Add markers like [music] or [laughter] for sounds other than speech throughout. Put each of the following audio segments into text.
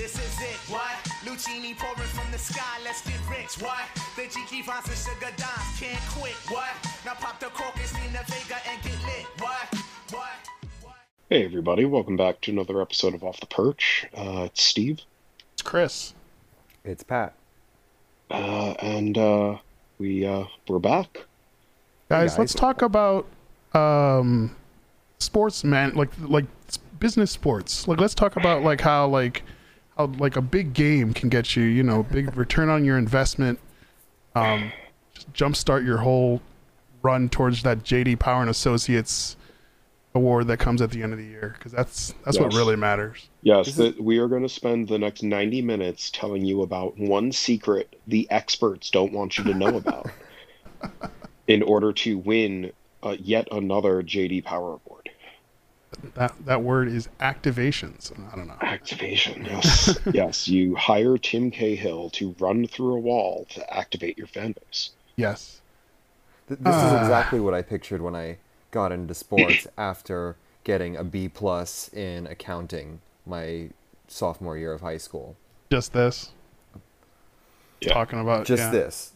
This is it, what? Lucini pouring from the sky, let's get rich, what? The Jiki Vines and Sugar Dimes can't quit, what? Now pop the crocus, Nina Vega and get lit, what? What? What? Hey everybody, welcome back to another episode of Off the Perch. Uh, it's Steve, It's Chris. It's Pat. uh, and uh, we uh, we're back. Guys, guys. let's talk about um sports man like like business sports. Like let's talk about like how like how like a big game can get you, you know, big [laughs] return on your investment. Um just jumpstart your whole run towards that JD Power and Associates award that comes at the end of the year because that's that's what really matters. Yes, This is- that we are going to spend the next ninety minutes telling you about one secret the experts don't want you to know about, [laughs] in order to win uh, yet another JD Power Award. That that word is activations. I don't know. Activation, yes, [laughs] yes. You hire Tim Cahill to run through a wall to activate your fan base. Yes. Th- this is Ah. exactly what I pictured when I got into sports [clears throat] after getting a B plus in accounting my sophomore year of high school. Just this. Yeah. Talking about Just yeah. this.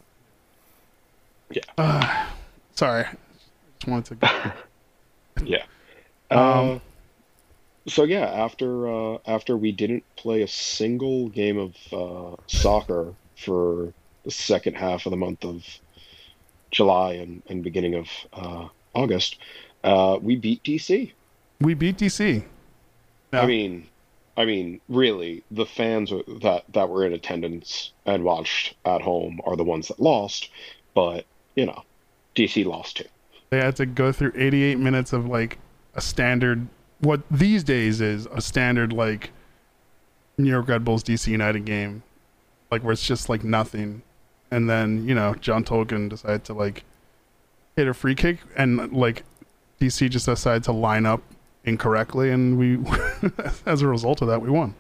Yeah. Uh, [sighs] sorry. Just wanted to [laughs] Yeah. Um, Uh, so yeah, after uh, after we didn't play a single game of uh, soccer for the second half of the month of July and, and beginning of uh, August, uh, we beat DC. we beat DC. I mean, I mean, really, the fans that that were in attendance and watched at home are the ones that lost, but you know, DC lost too. They had to go through 88 minutes of like a standard what these days is a standard like New York Red Bulls DC United game. Like where it's just like nothing. And then, you know, John Tolkin decided to like hit a free kick and like DC just decided to line up incorrectly and we [laughs] as a result of that we won.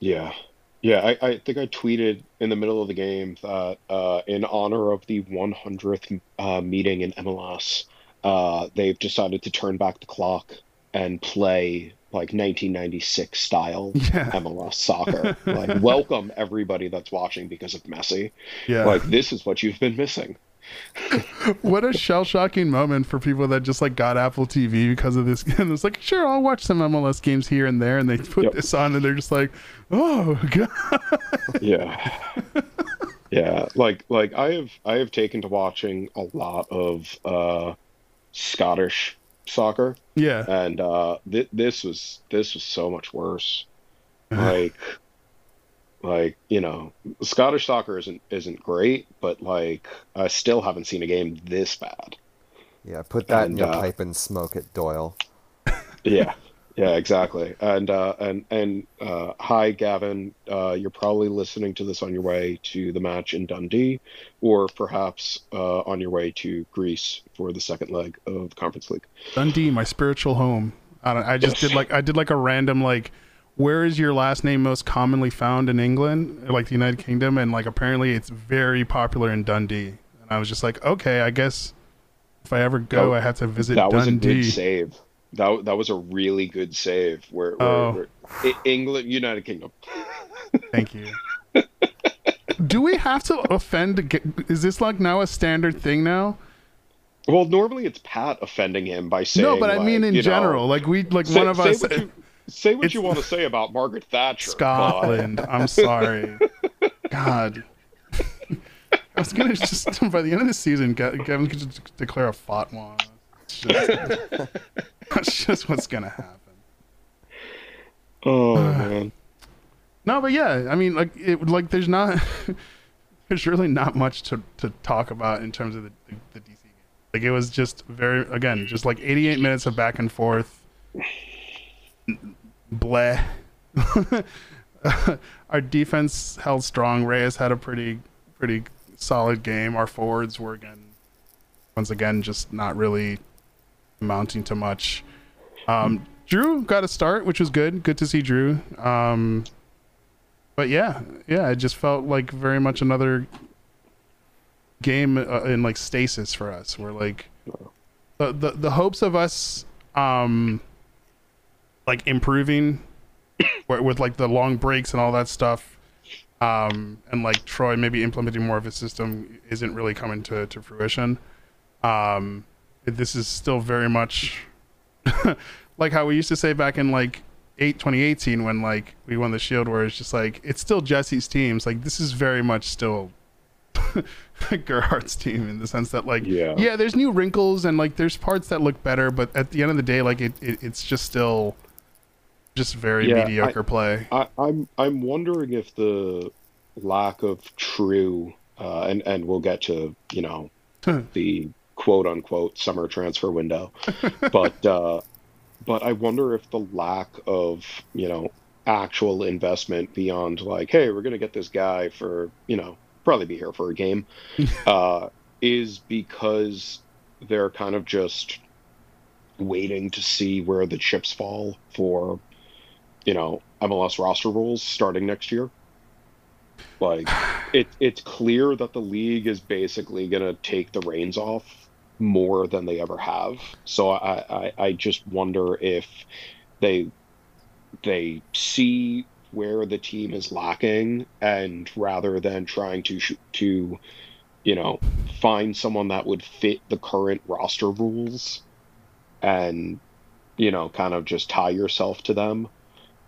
Yeah. Yeah, I, I think I tweeted in the middle of the game that uh, in honor of the 100th uh, meeting in MLS, uh, they've decided to turn back the clock and play like 1996 style [laughs] Yeah. MLS soccer. [laughs] Like, welcome everybody that's watching because of Messi. Yeah. Like, this is what you've been missing. [laughs] what a shell shocking moment for people that just like got Apple TV because of this. And it's like, sure, I'll watch some MLS games here and there. And they put Yep. this on and they're just like, oh, God. Yeah. Yeah, like like I have I have taken to watching a lot of uh Scottish soccer. Yeah. and uh th- this was this was so much worse [sighs] like like you know scottish soccer isn't isn't great but like i still haven't seen a game this bad Yeah, put that in And, your uh, pipe and smoke it, Doyle. yeah [laughs] yeah exactly and uh and and uh hi gavin uh you're probably listening to this on your way to the match in dundee or perhaps uh on your way to greece for the second leg of the conference league Dundee, my spiritual home. I, don't, I just did like, I did like a random, like, where is your last name most commonly found in England, like the United Kingdom? And like, apparently it's very popular in Dundee. And I was just like, okay, I guess if I ever go, That- I have to visit that was a Dundee. good save. That that was a really good save. Where, where, Oh. where I- England, United Kingdom. [laughs] Thank you. Do we have to offend? Is this like now a standard thing now? Well, normally it's Pat offending him by saying. no, but I like, mean in you know, general. Like we, like say, one of say us, What you, say what you want to say about Margaret Thatcher. but- Scotland. I'm sorry. [laughs] God. [laughs] I was gonna just by the end of the season, Ge- Kevin could just declare a fatwa. It's just, [laughs] that's just what's gonna happen. Oh [sighs] man. No, but yeah, I mean, like it, like there's not, [laughs] there's really not much to, to talk about in terms of the, the, the DC game. Like it was just very, again, just like 88 minutes of back and forth. Bleh. [laughs] our defense held strong. Reyes had a pretty pretty solid game. Our forwards were again once again just not really amounting to much. Um, Drew got a start, which was good. Good to see Drew. Um, but yeah, yeah, it just felt like very much another game uh, in like stasis for us. We're like the the, the hopes of us um like improving [coughs] with like the long breaks and all that stuff um and like Troy maybe implementing more of a system isn't really coming to to fruition. Um this is still very much [laughs] like how we used to say back in like 8 2018 when like we won the shield where it's just like it's still Jesse's teams like this is very much still [laughs] Gerhard's team in the sense that like Yeah. yeah there's new wrinkles and like there's parts that look better but at the end of the day like it, it it's just still just very Yeah, I- mediocre play I, I'm I'm wondering if the lack of true uh, and and we'll get to you know [laughs] the quote unquote summer transfer window, [laughs] but uh, but I wonder if the lack of you know actual investment beyond like hey we're gonna get this guy for you know probably be here for a game [laughs] uh, is because they're kind of just waiting to see where the chips fall for you know MLS roster rules starting next year. Like [sighs] it it's clear that the league is basically going to take the reins off more than they ever have. So I, I I just wonder if they they see where the team is lacking and rather than trying to sh- to you know find someone that would fit the current roster rules and you know kind of just tie yourself to them.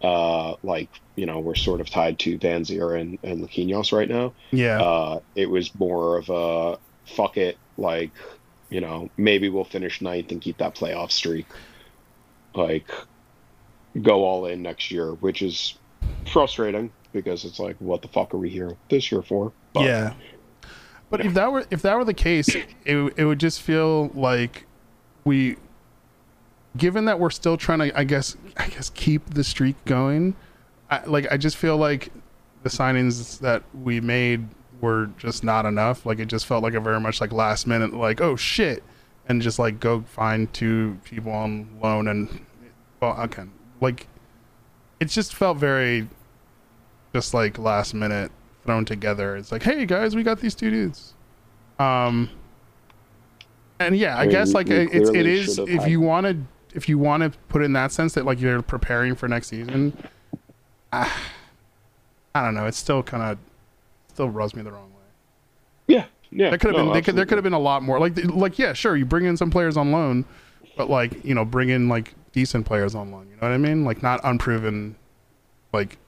Uh like you know we're sort of tied to Vanzeir and and Luquinhas right now. Yeah. Uh it was more of a fuck it like you know maybe we'll finish ninth and keep that playoff streak like go all in next year which is frustrating because it's like what the fuck are we here this year for? But- yeah. But if that were if that were the case it, it would just feel like we given that we're still trying to i guess i guess keep the streak going I, like i just feel like the signings that we made were just not enough. Like it just felt like a very much like last minute like oh shit and just like go find two people on loan and well okay like it just felt very just like last minute thrown together. It's like hey guys we got these two dudes. Um and yeah i, I mean, guess like it's it is if you want to if you want to put it in that sense that like you're preparing for next season ah, [sighs] i don't know it's still kind of still rubs me the wrong way. Yeah yeah. There could have no, been they could, there could have been a lot more. Like like yeah sure you bring in some players on loan but like you know bring in like decent players on loan you know what i mean? Like not unproven like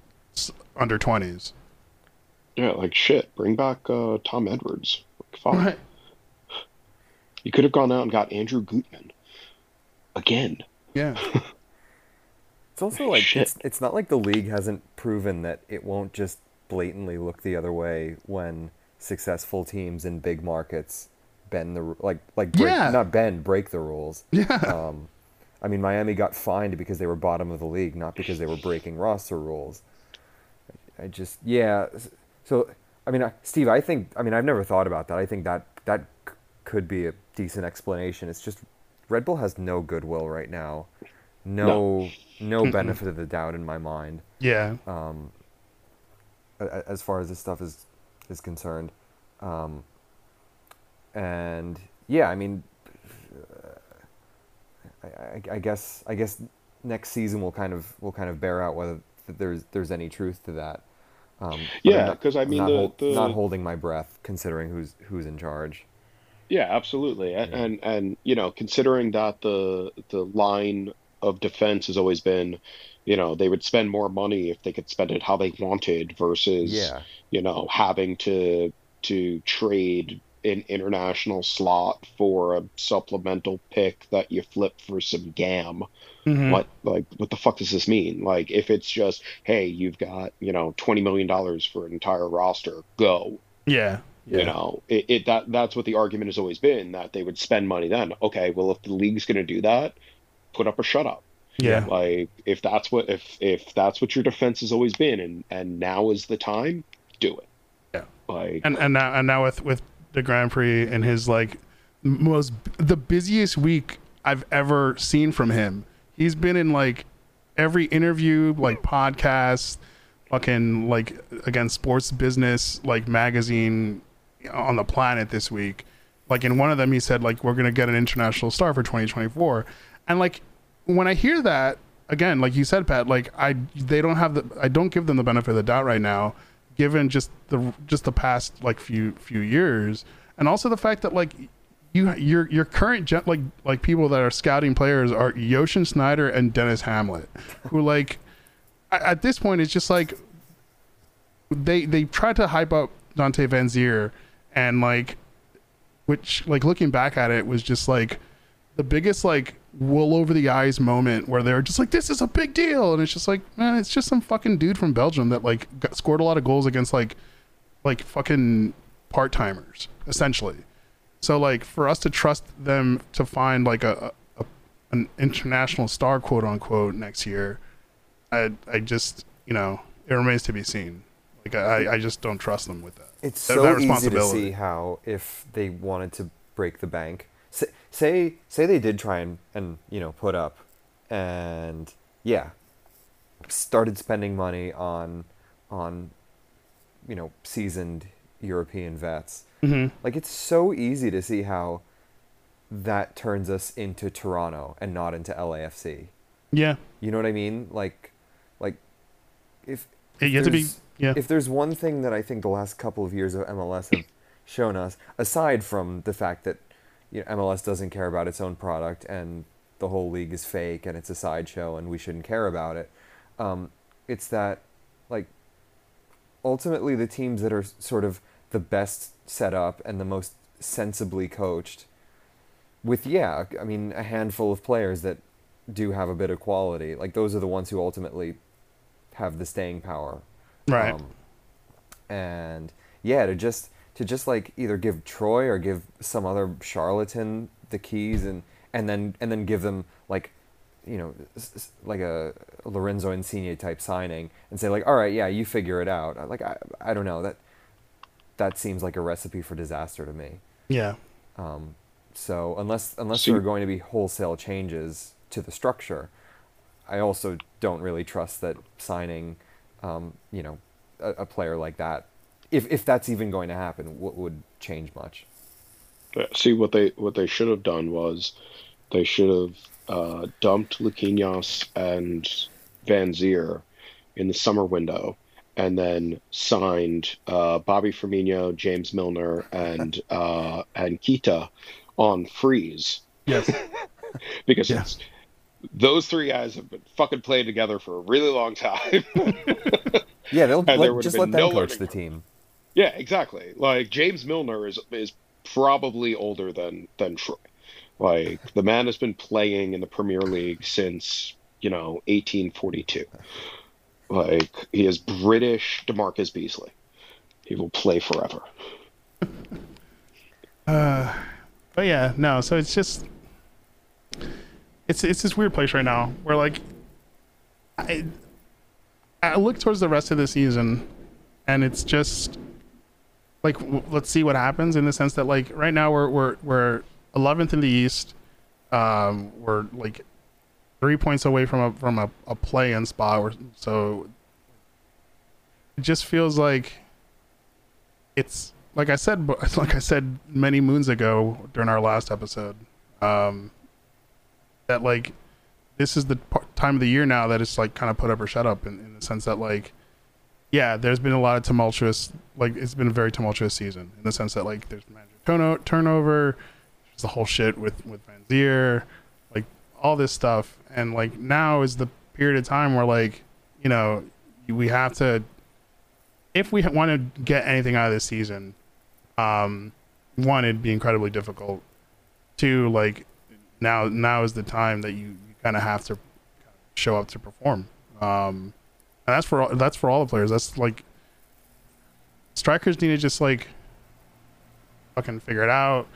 under 20s yeah like shit bring back uh Tom Edwards. Like, fuck. right. You could have gone out and got Andrew Gutman again. Yeah. [laughs] It's also like it's it's not like the league hasn't proven that it won't just blatantly look the other way when successful teams in big markets bend the like like break, Yeah. not bend break the rules. yeah Um, I mean, Miami got fined because they were bottom of the league, not because they were breaking roster rules. I just, yeah. So, I mean, Steve, I think, I mean, I've never thought about that. I think that that c- could be a decent explanation. It's just Red Bull has no goodwill right now, no, no benefit of the doubt in my mind yeah um, as far as this stuff is is concerned. Um, and yeah, I mean, I, I, I guess I guess next season will kind of will kind of bear out whether there's there's any truth to that. Um, Yeah, 'cause I mean not, the- the- not holding my breath considering who's who's in charge. Yeah, absolutely. And, and and you know, considering that the the line of defense has always been, you know, they would spend more money if they could spend it how they wanted versus, Yeah, you know, having to to trade an international slot for a supplemental pick that you flip for some gam. Mhm. What like what the fuck does this mean? Like if it's just, hey, you've got, you know, twenty million dollars for an entire roster, go. yeah yeah You know, it, it that that's what the argument has always been that they would spend money then. Okay, well if the league's going to do that, put up or shut up. Yeah. Like if that's what if if that's what your defense has always been, and and now is the time, do it. Yeah. Like and and now and now with with de Grandpré and his like most the busiest week I've ever seen from him. He's been in like every interview, like podcast, fucking like again sports business like magazine on the planet this week. Like in one of them, he said like we're gonna get an international star for 2024, and like when I hear that again, like you said, Pat, like I they don't have the I don't give them the benefit of the doubt right now, given just the just the past like few few years, and also the fact that like you your your current gen, like like people that are scouting players are Jochen Schneider and Denis Hamlett, who like at this point it's just like they they tried to hype up Dante Vanzeir and like which like looking back at it was just like the biggest like wool over the eyes moment where they're just like this is a big deal. And it's just like man it's just some fucking dude from Belgium that like got, scored a lot of goals against like like fucking part-timers essentially. So like for us to trust them to find like a, a, a an international star quote unquote next year I I just you know it remains to be seen. Like I I just don't trust them with that. It's that- so that easy to see how if they wanted to break the bank, say say, they did try and, and you know put up, and yeah, started spending money on on you know seasoned European vets. Mhm. Like it's so easy to see how that turns us into Toronto and not into LAFC. yeah You know what I mean? Like, like if Yeah, you have to be- yeah. If there's one thing that I think the last couple of years of MLS have shown us, aside from the fact that you know, MLS doesn't care about its own product and the whole league is fake and it's a sideshow and we shouldn't care about it, um, it's that like ultimately the teams that are sort of the best set up and the most sensibly coached with yeah i mean a handful of players that do have a bit of quality like those are the ones who ultimately have the staying power Right. Um, and yeah to just to just like either give troy or give some other charlatan the keys and and then and then give them like you know s- s- like a lorenzo insigne type signing and say like all right yeah you figure it out. Like i, I don't know. That that seems like a recipe for disaster to me. Yeah. Um, so unless unless So there are going to be wholesale changes to the structure, I also don't really trust that signing, um, you know, a, a player like that, if if that's even going to happen, what would change much. See what they what they should have done was they should have uh, dumped Luquinhas and Vanzeir in the summer window, and then signed uh, Bobby Firmino, James Milner, and [laughs] uh, and Keita on freeze yes [laughs] because Yeah. it's those three guys have been fucking playing together for a really long time. Yeah, they'll [laughs] And there let, would just let been them no coach the curve. team. Yeah, exactly. Like James Milner is is probably older than than Troy. Like the man has been playing in the Premier League since you know 1842. Like he is British DaMarcus Beasley. He will play forever. [laughs] Uh, but yeah, no. So it's just it's it's this weird place right now where like I I look towards the rest of the season, and it's just like w- let's see what happens in the sense that like right now we're we're we're 11th in the East. Um, we're like three points away from a from a, a play-in spot. Or, so it just feels like it's like I said, [laughs] like I said many moons ago during our last episode, um, that like this is the par- time of the year now that it's like kind of put up or shut up in, in the sense that like, yeah, there's been a lot of tumultuous, like it's been a very tumultuous season in the sense that like there's manager turno- turnover, there's the whole shit with with Vanzeir, like all this stuff, and like now is the period of time where like you know we have to if we want to get anything out of this season, um, one, it'd be incredibly difficult. Two, like now, now is the time that you, you kind of have to show up to perform. Um, and that's for all- that's for all the players. That's like strikers need to just like fucking figure it out.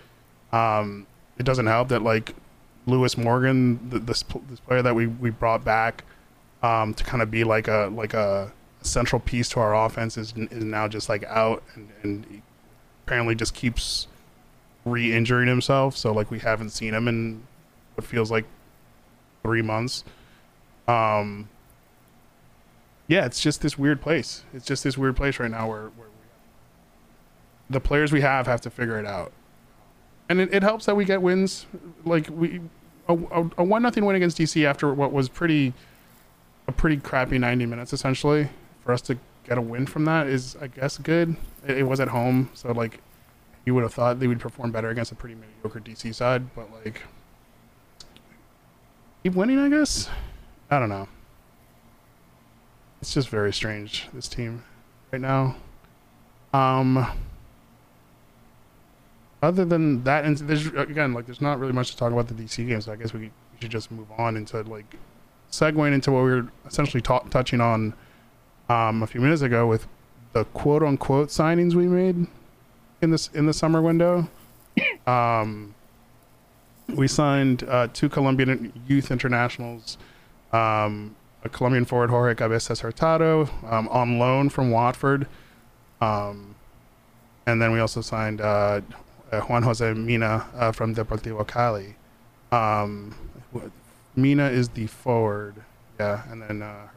Um, it doesn't help that like Lewis Morgan, the, this this player that we we brought back um, to kind of be like a like a central piece to our offense is is now just like out and, and apparently just keeps re-injuring himself. So like we haven't seen him in what feels like three months. Um, yeah, it's just this weird place. It's just this weird place right now where, where the players we have have to figure it out. And it, it helps that we get wins, like we a, a, a one nothing win against DC after what was pretty a pretty crappy ninety minutes essentially. For us to get a win from that is, I guess, good. It, it was at home, so like you would have thought they would perform better against a pretty mediocre DC side, but like keep winning, I guess. I don't know. It's just very strange this team right now. Um. Other than that, and there's again like there's not really much to talk about the DC game, so I guess we, we should just move on into like segueing into what we were essentially ta- touching on um, a few minutes ago with the quote unquote signings we made in this in the summer window. [coughs] Um, we signed uh, two Colombian youth internationals, um, a Colombian forward Jorge Cabezas Hurtado um, on loan from Watford, um, and then we also signed uh, uh, Juan Jose Mina uh, from Deportivo Cali. Um, Mina is the forward, yeah, and then uh,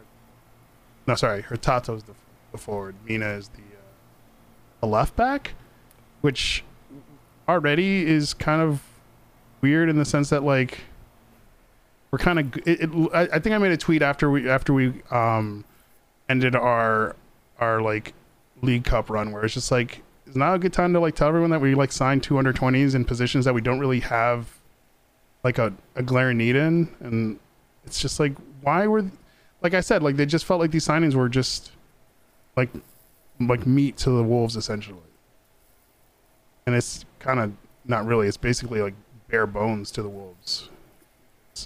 no, sorry, Hurtado is the, the forward. Mina is the uh, the left back, which already is kind of weird in the sense that like we're kind of it, it, I, I think I made a tweet after we after we um ended our our like league cup run where it's just like it's not a good time to like tell everyone that we like signed 220s in positions that we don't really have like a, a glaring need in. And it's just like why were like I said like they just felt like these signings were just like like meat to the wolves essentially. And it's kind of not really it's basically like bare bones to the wolves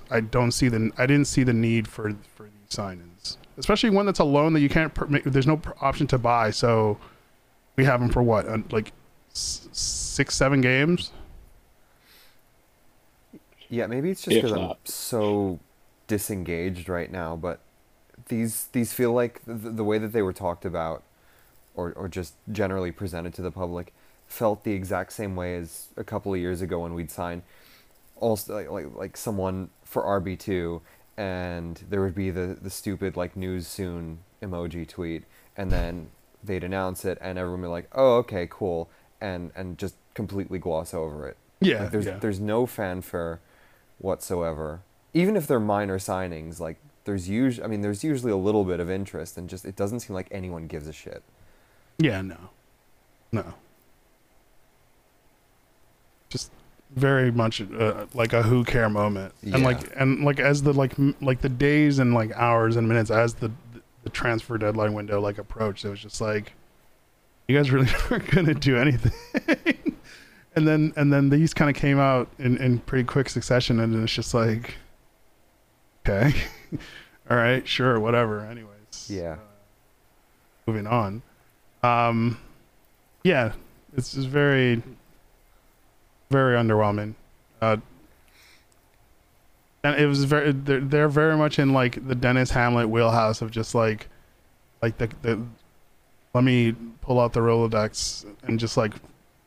I don't see the I didn't see the need for for these signings especially one that's a loan that you can't per, there's no option to buy. So we have them for what uh, like six seven games? Yeah, maybe it's just because I'm so disengaged right now, but these these feel like the, the way that they were talked about, or or just generally presented to the public, felt the exact same way as a couple of years ago when we'd sign, also like like, like someone for RB two, and there would be the the stupid like news soon emoji tweet, and then they'd announce it, and everyone would be like, oh okay cool, and and just completely gloss over it. yeah Like, there's yeah. there's no fanfare whatsoever. Even if they're minor signings, like there's usually I mean there's usually a little bit of interest and just it doesn't seem like anyone gives a shit. Yeah, no, no. Just very much uh, like a who care moment, and like and like as the like m- like the days and like hours and minutes as the the transfer deadline window like approached, it was just like, you guys really [laughs] aren't gonna do anything. [laughs] and then and then these kind of came out in in pretty quick succession, and it's just like, okay, [laughs] all right, sure, whatever. Anyways, Yeah. uh, moving on. Um, yeah, it's just very, very underwhelming. Uh, and it was very, they're, they're very much in like the Denis Hamlett wheelhouse of just like, like the, the, let me pull out the Rolodex and just like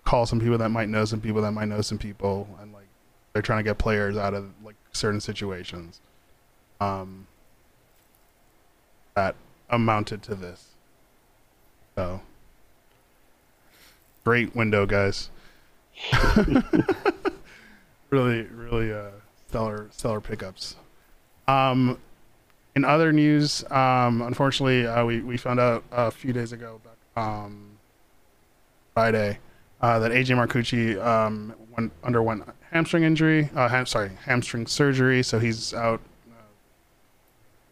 call some people that might know some people that might know some people. And like, they're trying to get players out of like certain situations. Um, that amounted to this. So great window, guys. [laughs] really, really uh, stellar, stellar pickups. Um, in other news, um, unfortunately, uh, we we found out a few days ago, um, Friday, uh, that AJ Marcucci um, went underwent hamstring injury. Uh, ham- sorry, hamstring surgery. So he's out. Uh,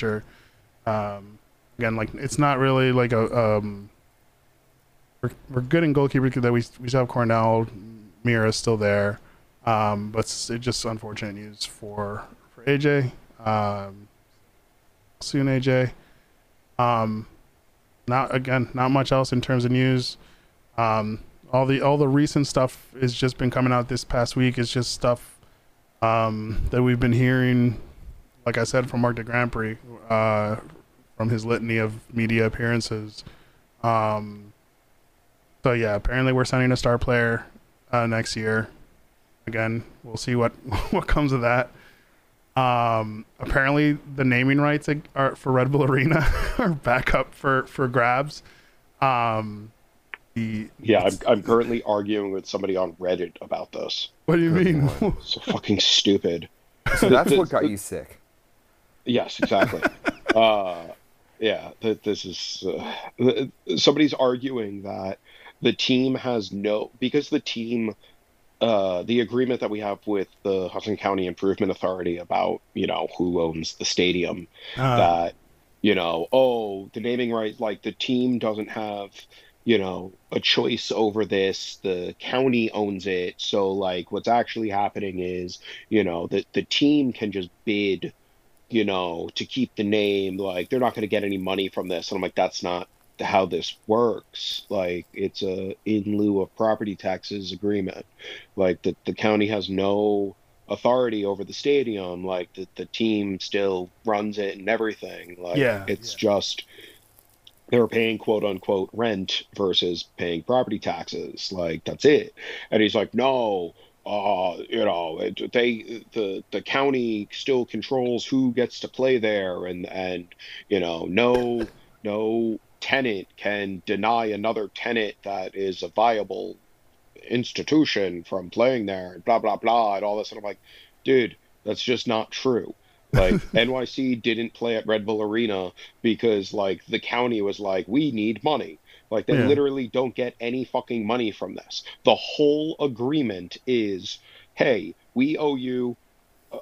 sure. Um, again, like it's not really like a um, we're, we're good in goalkeeper that we we still have Coronel, Meara's still there, um, but it's, it's just unfortunate news for for AJ. Um, soon AJ. Um, not again, not much else in terms of news. Um, all the all the recent stuff has just been coming out this past week. Is just stuff um, that we've been hearing, like I said, from Marc de Grandpré, uh, from his litany of media appearances. Um, so yeah, apparently we're signing a star player uh, next year. Again, we'll see what [laughs] what comes of that. Um, apparently, the naming rights are for Red Bull Arena [laughs] are back up for for grabs. Um, the Yeah, I'm, I'm currently arguing with somebody on Reddit about this. what do you mean? So fucking stupid. So that's what got you sick. Yes, exactly. uh, yeah, th- this is uh, th- somebody's arguing that the team has no because the team, uh, the agreement that we have with the Hudson County Improvement Authority about you know who owns the stadium Uh, that you know oh the naming right like the team doesn't have you know a choice over this. The county owns it. So like what's actually happening is you know that the team can just bid you know to keep the name. Like they're not going to get any money from this. And i'm like that's not how this works. Like it's a in lieu of property taxes agreement. Like the, the county has no authority over the stadium. Like the, the team still runs it and everything. Like Yeah, it's yeah. just they're paying quote unquote rent versus paying property taxes. Like that's it. And he's like no uh you know it, they the the county still controls who gets to play there. And and you know no no tenant can deny another tenant that is a viable institution from playing there and blah blah blah and all this. And I'm like dude that's just not true. Like [laughs] NYC didn't play at Red Bull Arena because like the county was like we need money. Like they Yeah. literally don't get any fucking money from this. The whole agreement is hey we owe you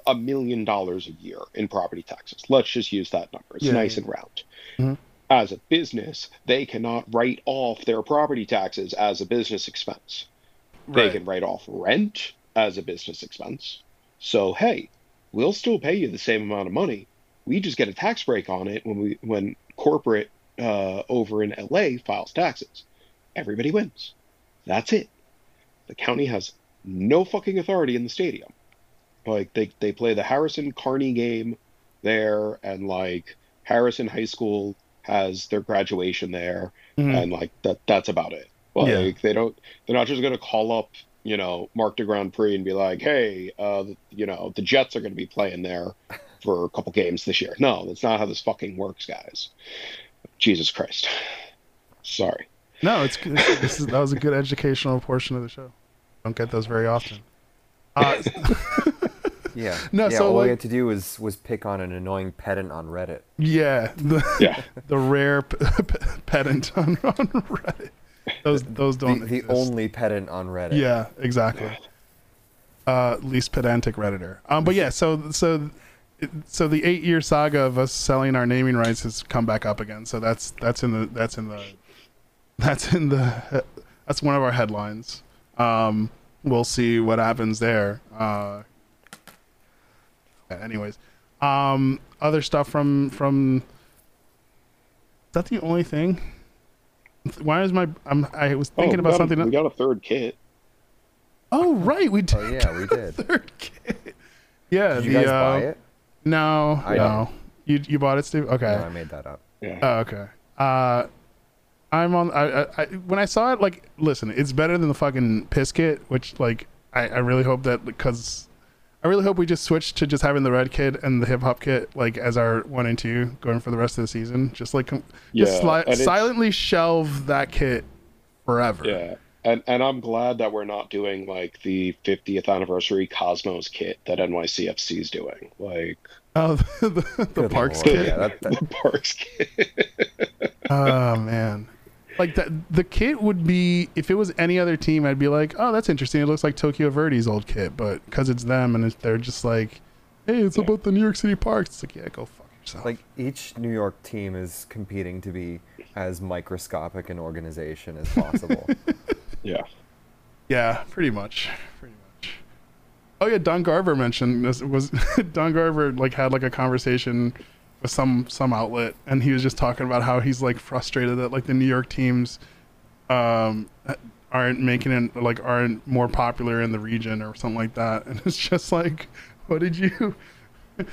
a- million dollars a year in property taxes. Let's just use that number. It's Yeah, nice yeah. and round. Mhm. As a business they cannot write off their property taxes as a business expense they can write off rent as a business expense. So hey, we'll still pay you the same amount of money. We just get a tax break on it when we when corporate uh, over in LA files taxes. Everybody wins. That's it. The county has no fucking authority in the stadium. Like they they play the Harrison Kearny game there, and like Harrison High School has their graduation there, Mhm. and like that that's about it. Like Yeah. they don't they're not just gonna call up, you know, Marc de Grandpré and be like, hey, uh, you know, the Jets are gonna be playing there for a couple games this year. No, that's not how this fucking works, guys. Jesus Christ. Sorry. No, it's. This is, that was a good educational portion of the show. Don't get those very often. Uh, [laughs] Yeah. No, yeah, so, all like- we had to do was was pick on an annoying pedant on Reddit. yeah, the, Yeah. [laughs] the rare p- [laughs] p- pedant on, on Reddit. Those those The, don't the exist. only pedant on Reddit. Yeah, exactly. Uh, least pedantic redditor. Um, but yeah, so so so the eight year saga of us selling our naming rights has come back up again. So that's that's in the that's in the that's in the that's one of our headlines. Um, we'll see what happens there. Uh, yeah, anyways, um, other stuff from from. Is that the only thing? Why is my I'm I was thinking oh, about something. A, we got a third kit. Oh right, we did. Oh yeah, we [laughs] did. third kit. Yeah, Did the you guys uh, buy it? no, I no. You you bought it, Steve? Okay. No, I made that up. Yeah. Oh, okay. Uh, I'm on. I, I, I when I saw it, like, listen, it's better than the fucking piss kit, which like I, I really hope that because I really hope we just switch to just having the red kit and the hip hop kit like as our one and two going for the rest of the season. Just like com- just Yeah, sli- silently shelve that kit forever. Yeah. And and I'm glad that we're not doing like the 50th anniversary Cosmos kit that NYCFC is doing. Like Oh, [laughs] the, the, the Parks lord. kit. Yeah, that, that, [laughs] the Parks kit. oh man like that the kit would be if it was any other team i'd be like oh that's interesting it looks like tokyo verdy's old kit but because it's them and it's, they're just like hey it's Yeah. about the new york city parks it's like yeah go fuck yourself like each New York team is competing to be as microscopic an organization as possible. [laughs] yeah. yeah pretty much pretty much oh yeah don garber mentioned this was [laughs] don garber like had like a conversation with some some outlet and he was just talking about how he's like frustrated that like the new york teams um aren't making it like aren't more popular in the region or something like that and it's just like what did you [laughs]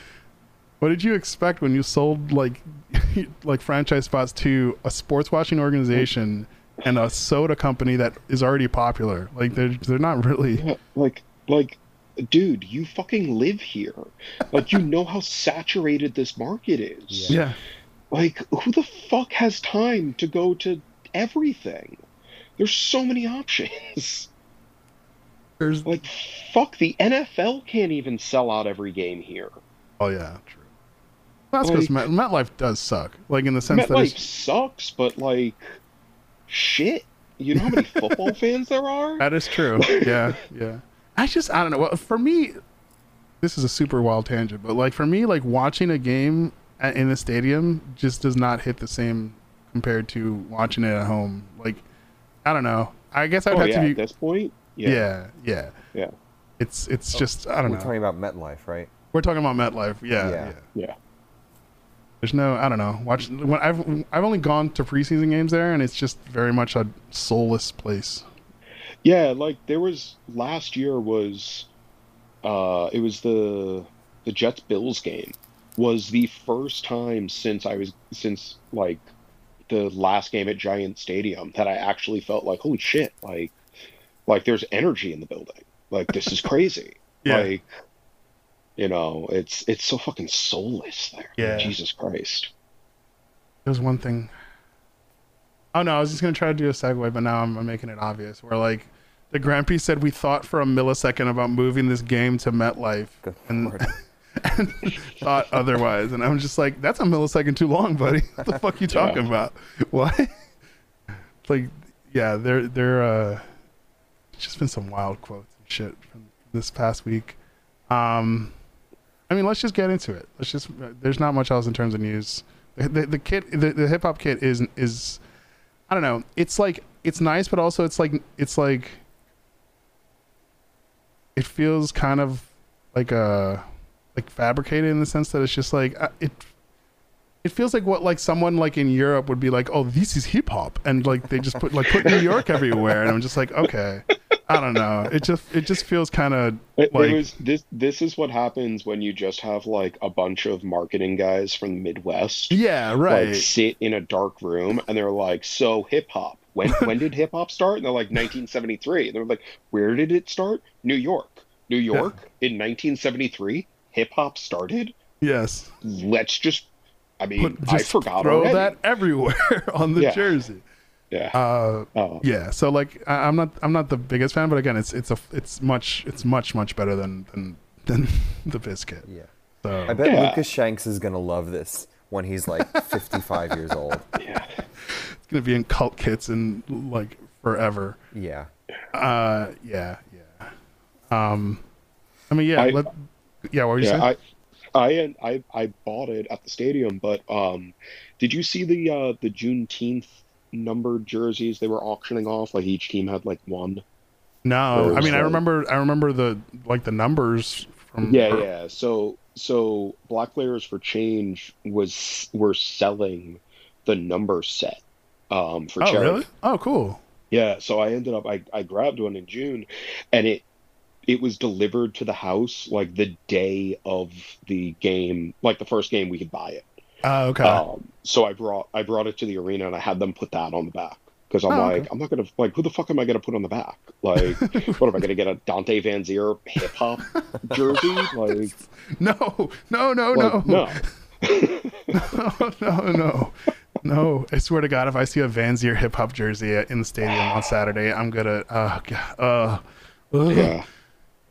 what did you expect when you sold like [laughs] like franchise spots to a sports watching organization and a soda company that is already popular? Like they're they're not really like, like, dude, you fucking live here. Like, you know how saturated this market is. yeah. Like, who the fuck has time to go to everything? There's so many options. There's Like, fuck, the NFL can't even sell out every game here. oh yeah, true. That's because Like- Met, MetLife does suck. Like in the sense that MetLife sucks, but like, shit. You know how many [laughs] football fans there are? that is true. [laughs] Yeah, yeah. I just I don't know. Well, for me, this is a super wild tangent, but like for me, like watching a game at, in a stadium just does not hit the same compared to watching it at home. Like I don't know. I guess I'd Oh have yeah, to be at this point, Yeah, yeah, yeah. yeah, It's it's oh, just I don't know. We're talking about MetLife, right? We're talking about MetLife. Yeah, Yeah. yeah. yeah. There's no I don't know. Watch when I've I've only gone to preseason games there, and it's just very much a soulless place. Yeah, like there was last year was uh it was the the Jets Bills game was the first time since I was since like the last game at Giant Stadium that I actually felt like holy shit, like like there's energy in the building. Like this is crazy. [laughs] Yeah. Like you know, it's it's so fucking soulless there. Yeah. Jesus Christ. There's one thing. Oh no, I was just gonna try to do a segue, but now I'm, I'm making it obvious. Where like de Grandpré said, we thought for a millisecond about moving this game to MetLife, Good and, [laughs] and thought otherwise, and I'm just like, that's a millisecond too long, buddy. [laughs] What the fuck you talking about? What? [laughs] like, yeah, they're they're uh, just been some wild quotes and shit from this past week. Um, I mean, let's just get into it. Let's just. There's not much else in terms of news. The the, the kit, the, the hip hop kit is is, I don't know. It's like it's nice, but also it's like it's like. It feels kind of like a like fabricated in the sense that it's just like uh, it. It feels like what like someone like in Europe would be like, oh, this is hip hop, and like they just put like put New York everywhere, and I'm just like, okay, I don't know. It just it just feels kind of like was this. This is what happens when you just have like a bunch of marketing guys from the Midwest, yeah, right. like sit in a dark room, and they're like, "So hip hop. When when did hip hop start?" And they're like, "1973." And they're like, "Where did it start? New York. New York in 1973. Hip hop started. yes. Let's just. I mean, Put, I forgot throw already. that everywhere [laughs] on the Yeah. jersey. Yeah. Uh, Oh. yeah. So like, I, I'm not, I'm not the biggest fan, but again, it's, it's a, it's much, it's much, much better than, than, than [laughs] the biscuit. Yeah. So I bet Yeah. Lucas Shanks is gonna love this when he's like [laughs] 55 years old. [laughs] yeah. it's gonna be in cult kits and like forever. Yeah. Uh, yeah, yeah. Um, I mean, yeah, I- let, yeah. What were you Yeah, saying? I, I, I, I bought it at the stadium, but um, did you see the uh the Juneteenth numbered jerseys they were auctioning off? Like each team had like one. no, I mean, I remember, I remember the like the numbers from. Yeah, yeah. So, so Black Players for Change was were selling the number set um for Oh, charity. really? Oh, cool. Yeah, so I ended up I, I grabbed one in June and it it was delivered to the house like the day of the game, like the first game we could buy it. Uh, okay. Um, so I brought I brought it to the arena and I had them put that on the back because I'm Oh, like okay. I'm not gonna like who the fuck am I gonna put on the back? Like [laughs] what am I gonna get a Dante Vanzeir hip hop jersey? [laughs] Like, no, no, no, like no, no. [laughs] no, no, no, no. I swear to God, if I see a Vanzeir hip hop jersey in the stadium on Saturday, I'm gonna. Oh God. Uh, Yeah.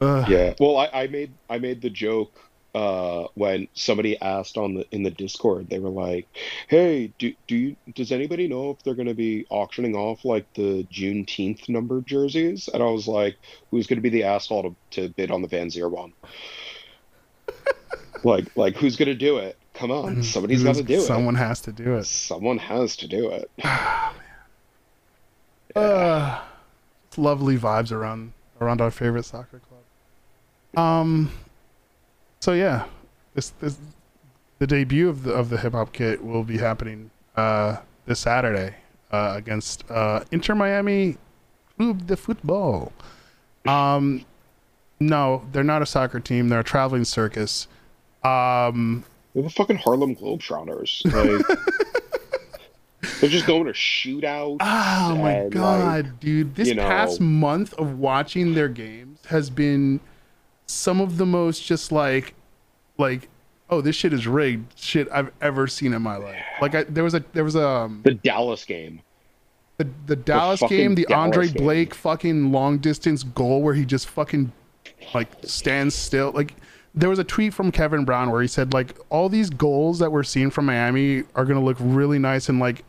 ugh. Yeah. Well, I, I made I made the joke uh, when somebody asked on the in the Discord. They were like, "Hey, do do you does anybody know if they're going to be auctioning off like the Juneteenth number jerseys?" And I was like, "Who's going to be the asshole to, to bid on the Vanzeir one?" [laughs] like like who's going to do it? Come on, somebody's got to do it. Someone has to do it. it. Someone has to do it. Uh, lovely vibes around around our favorite soccer club. Um, so yeah, this this the debut of the of the hip hop kit will be happening uh this Saturday uh against uh Inter Miami Club de Football. Um, No, they're not a soccer team. They're a traveling circus. Um, They're the fucking Harlem Globetrotters. [laughs] Like, they're just going to shootouts. Oh my god, like, dude! This you know- past month of watching their games has been some of the most just like, like, oh, this shit is rigged shit I've ever seen in my life. Like, I, there was a there was a um, the Dallas game. the, the Dallas fucking game, the Dallas Andre game. Blake fucking long distance goal where he just fucking like stands still. Like there was a tweet from Kevin Brown where he said like all these goals that we're seeing from Miami are gonna look really nice and like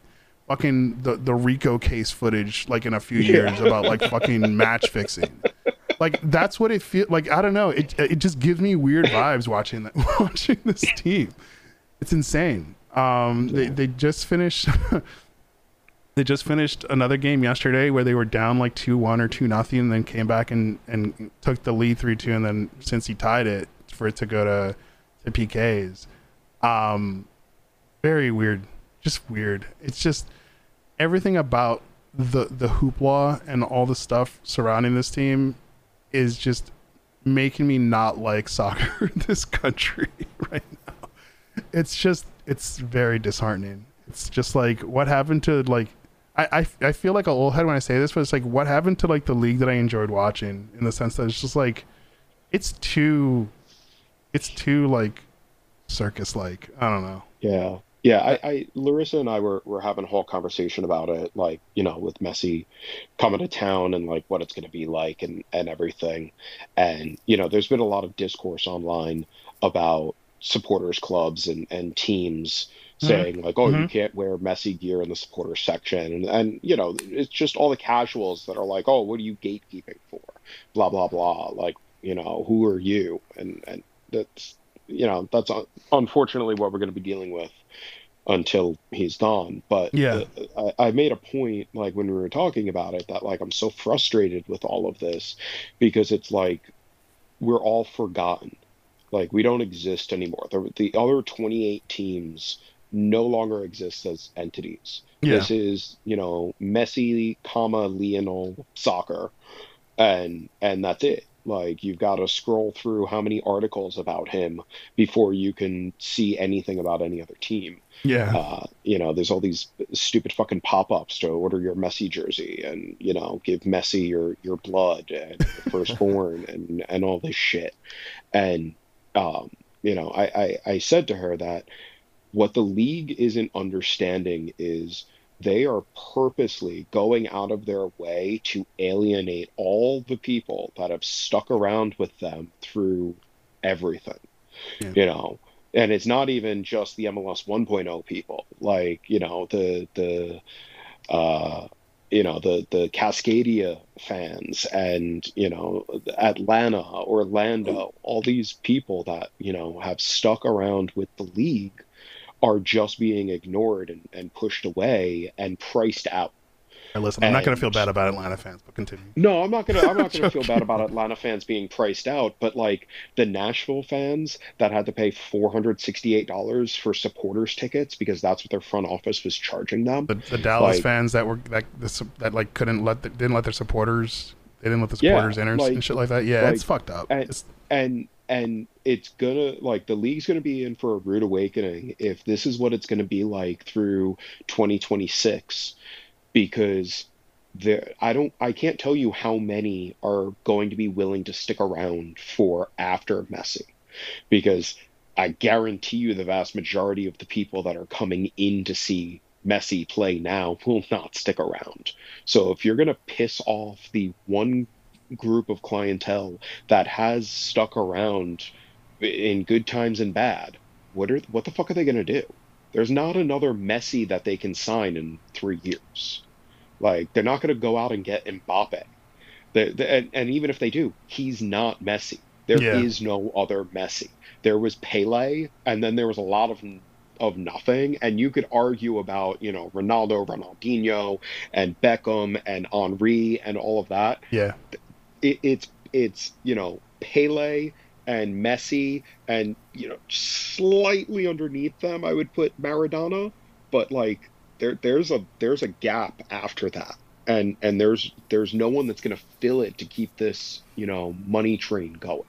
fucking the the Rico case footage like in a few years about like fucking match fixing. [laughs] Like that's what it feels like. I don't know. It it just gives me weird vibes watching that [laughs] watching this team. It's insane. Um, they they just finished. [laughs] they just finished another game yesterday where they were down like two one or two nothing, and then came back and and took the lead three two, and then Cincy tied it for it to go to to PKs, um, very weird, just weird. It's just everything about the the hoopla and all the stuff surrounding this team is just making me not like soccer [laughs] in this country [laughs] right now. It's just it's very disheartening. It's just like what happened to like I, I, I feel like a old head when I say this, but it's like what happened to like the league that I enjoyed watching in the sense that it's just like it's too it's too like circus like. I don't know. Yeah. Yeah, I, I Larissa and I were, were having a whole conversation about it, like, you know, with Messi coming to town and like what it's gonna be like and, and everything. And, you know, there's been a lot of discourse online about supporters clubs and, and teams saying like, oh, you Mhm. can't wear Messi gear in the supporters section and, and you know, it's just all the casuals that are like, Oh, what are you gatekeeping for? Blah blah blah. Like, you know, who are you? And and that's you know, that's un- unfortunately what we're gonna be dealing with until he's gone. But Yeah. uh, I, I made a point, like when we were talking about it, that like I'm so frustrated with all of this because it's like we're all forgotten. Like we don't exist anymore. The, the other 28 teams no longer exist as entities. Yeah. This is, you know, Messi, comma Lionel soccer, and and that's it. Like you've got to scroll through how many articles about him before you can see anything about any other team. Yeah. Uh, you know, there's all these stupid fucking pop-ups to order your Messi jersey and you know give Messi your your blood and [laughs] firstborn and and all this shit. And um, you know, I, I I said to her that what the league isn't understanding is they are purposely going out of their way to alienate all the people that have stuck around with them through everything. Yeah. You know, and it's not even just the MLS 1.0 people, like you know the the uh, you know the the Cascadia fans and you know Atlanta, Orlando, all these people that you know have stuck around with the league are just being ignored and, and pushed away and priced out. Hey, listen, I'm not gonna feel bad about Atlanta fans, but continue. No, I'm not gonna. I'm not [laughs] gonna feel bad about Atlanta fans being priced out, but like the Nashville fans that had to pay four hundred sixty-eight dollars for supporters tickets because that's what their front office was charging them. The, the Dallas Like- fans that were that the, that like couldn't let the, didn't let their supporters they didn't let the Yeah, supporters enter like- and shit like that. Yeah, like- it's fucked up. and- It's- and and it's gonna like the league's gonna be in for a rude awakening if this is what it's gonna be like through 2026 because there I don't I can't tell you how many are going to be willing to stick around for after Messi because I guarantee you the vast majority of the people that are coming in to see Messi play now will not stick around. So if you're going to piss off the one group of clientele that has stuck around in good times and bad, what are what the fuck are they going to do? There's not another Messi that they can sign in 3 years. Like they're not going to go out and get Mbappe. The, the, and, and even if they do, he's not Messi. There is Yeah. no other Messi. There was Pele, and then there was a lot of of nothing. And you could argue about you know Ronaldo, Ronaldinho, and Beckham, and Henri, and all of that. yeah, It, it's it's you know Pele and Messi, and you know slightly underneath them, I would put Maradona, but like there there's a there's a gap after that. and and there's there's no one that's going to fill it to keep this you know money train going.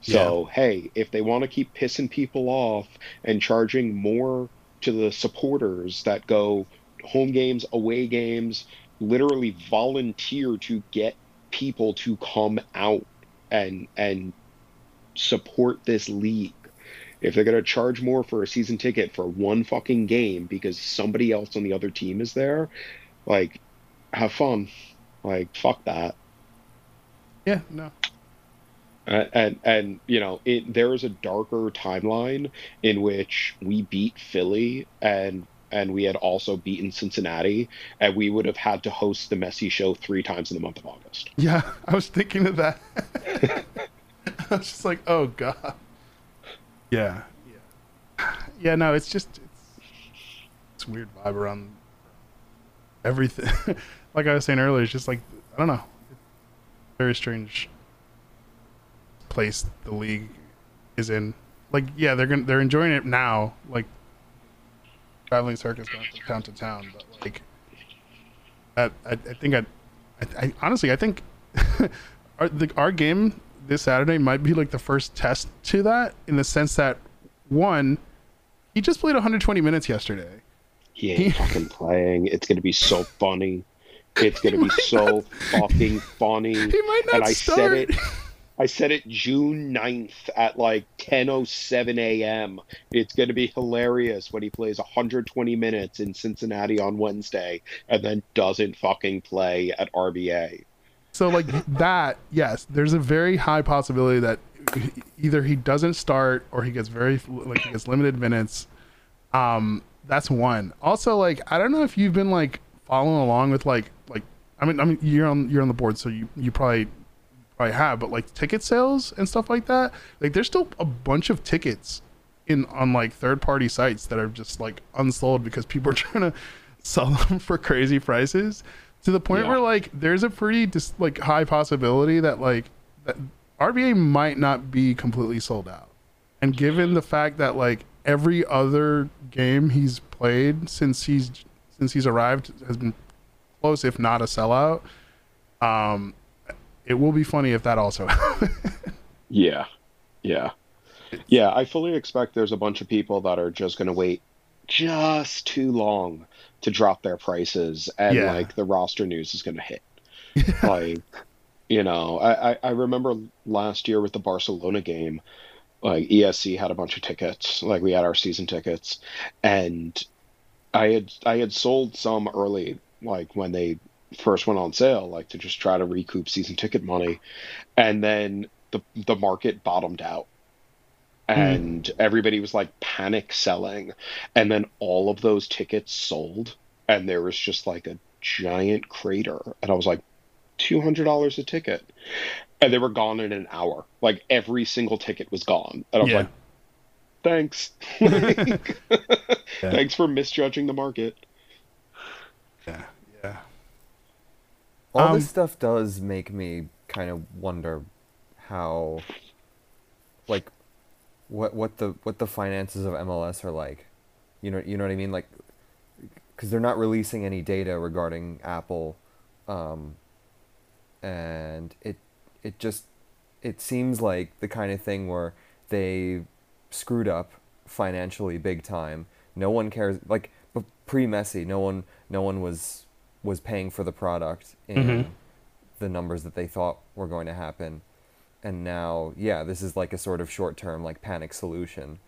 So hey, if they want to keep pissing people off and charging more to the supporters that go home games, away games, literally volunteer to get people to come out and and support this league. If they're going to charge more for a season ticket for one fucking game because somebody else on the other team is there, like have fun. Like fuck that. Yeah, no. Uh, and and you know it, there is a darker timeline in which we beat Philly and and we had also beaten Cincinnati and we would have had to host the Messi show three times in the month of August. [laughs] Yeah, I was thinking of that. [laughs] I was just like, oh god. Yeah, yeah, yeah. No, it's just it's it's weird vibe around everything. [laughs] like I was saying earlier, it's just like I don't know, very strange place the league is in. Like, yeah, they're gonna they're enjoying it now. Like, traveling circus going from town to town, but like, I I, think I, I, honestly I think [laughs] our the, our game this Saturday might be like the first test to that in the sense that one, he just played 120 minutes yesterday. He ain't fucking playing. It's gonna be so [laughs] funny. It's gonna be so fucking funny. He might not and I start. said it [laughs] I said it June 9th at like 10:07 a.m. It's going to be hilarious when he plays 120 minutes in Cincinnati on Wednesday and then doesn't fucking play at RBA. So like that, yes, there's a very high possibility that either he doesn't start or he gets very like he gets limited minutes. Um, that's one. Also, like I don't know if you've been like following along with like like I mean I mean you're on you're on the board, so you you probably probably have, but like ticket sales and stuff like that, like there's still a bunch of tickets in on like third party sites that are just like unsold because people are [laughs] trying to sell them [laughs] for crazy prices to the point Yeah. where like there's a pretty dis- like high possibility that like that RBA might not be completely sold out. And given the fact that like every other game he's played since he's since he's arrived has been close if not a sellout, um it will be funny if that also [laughs] Yeah. Yeah. Yeah, I fully expect there's a bunch of people that are just going to wait just too long to drop their prices and Yeah. like the roster news is going to hit. [laughs] like you know, I, I I remember last year with the Barcelona game, like ESC had a bunch of tickets, like we had our season tickets, and I had I had sold some early, like when they first went on sale, like to just try to recoup season ticket money, and then the the market bottomed out. Hmm. And everybody was like panic selling, and then all of those tickets sold, and there was just like a giant crater, and I was like, two hundred dollars a ticket, and they were gone in an hour. Like every single ticket was gone, and I was Yeah. like, "Thanks, [laughs] Like, [laughs] thanks for misjudging the market." Yeah. Yeah. All Um, this stuff does make me kind of wonder how, like, what what the what the finances of MLS are like. You know, you know what I mean, like, because they're not releasing any data regarding Apple, um, and it it just it seems like the kind of thing where they screwed up financially big time. No one cares. Like pre Messi, no one no one was was paying for the product in Mhm. the numbers that they thought were going to happen. And now, yeah, this is like a sort of short term like panic solution.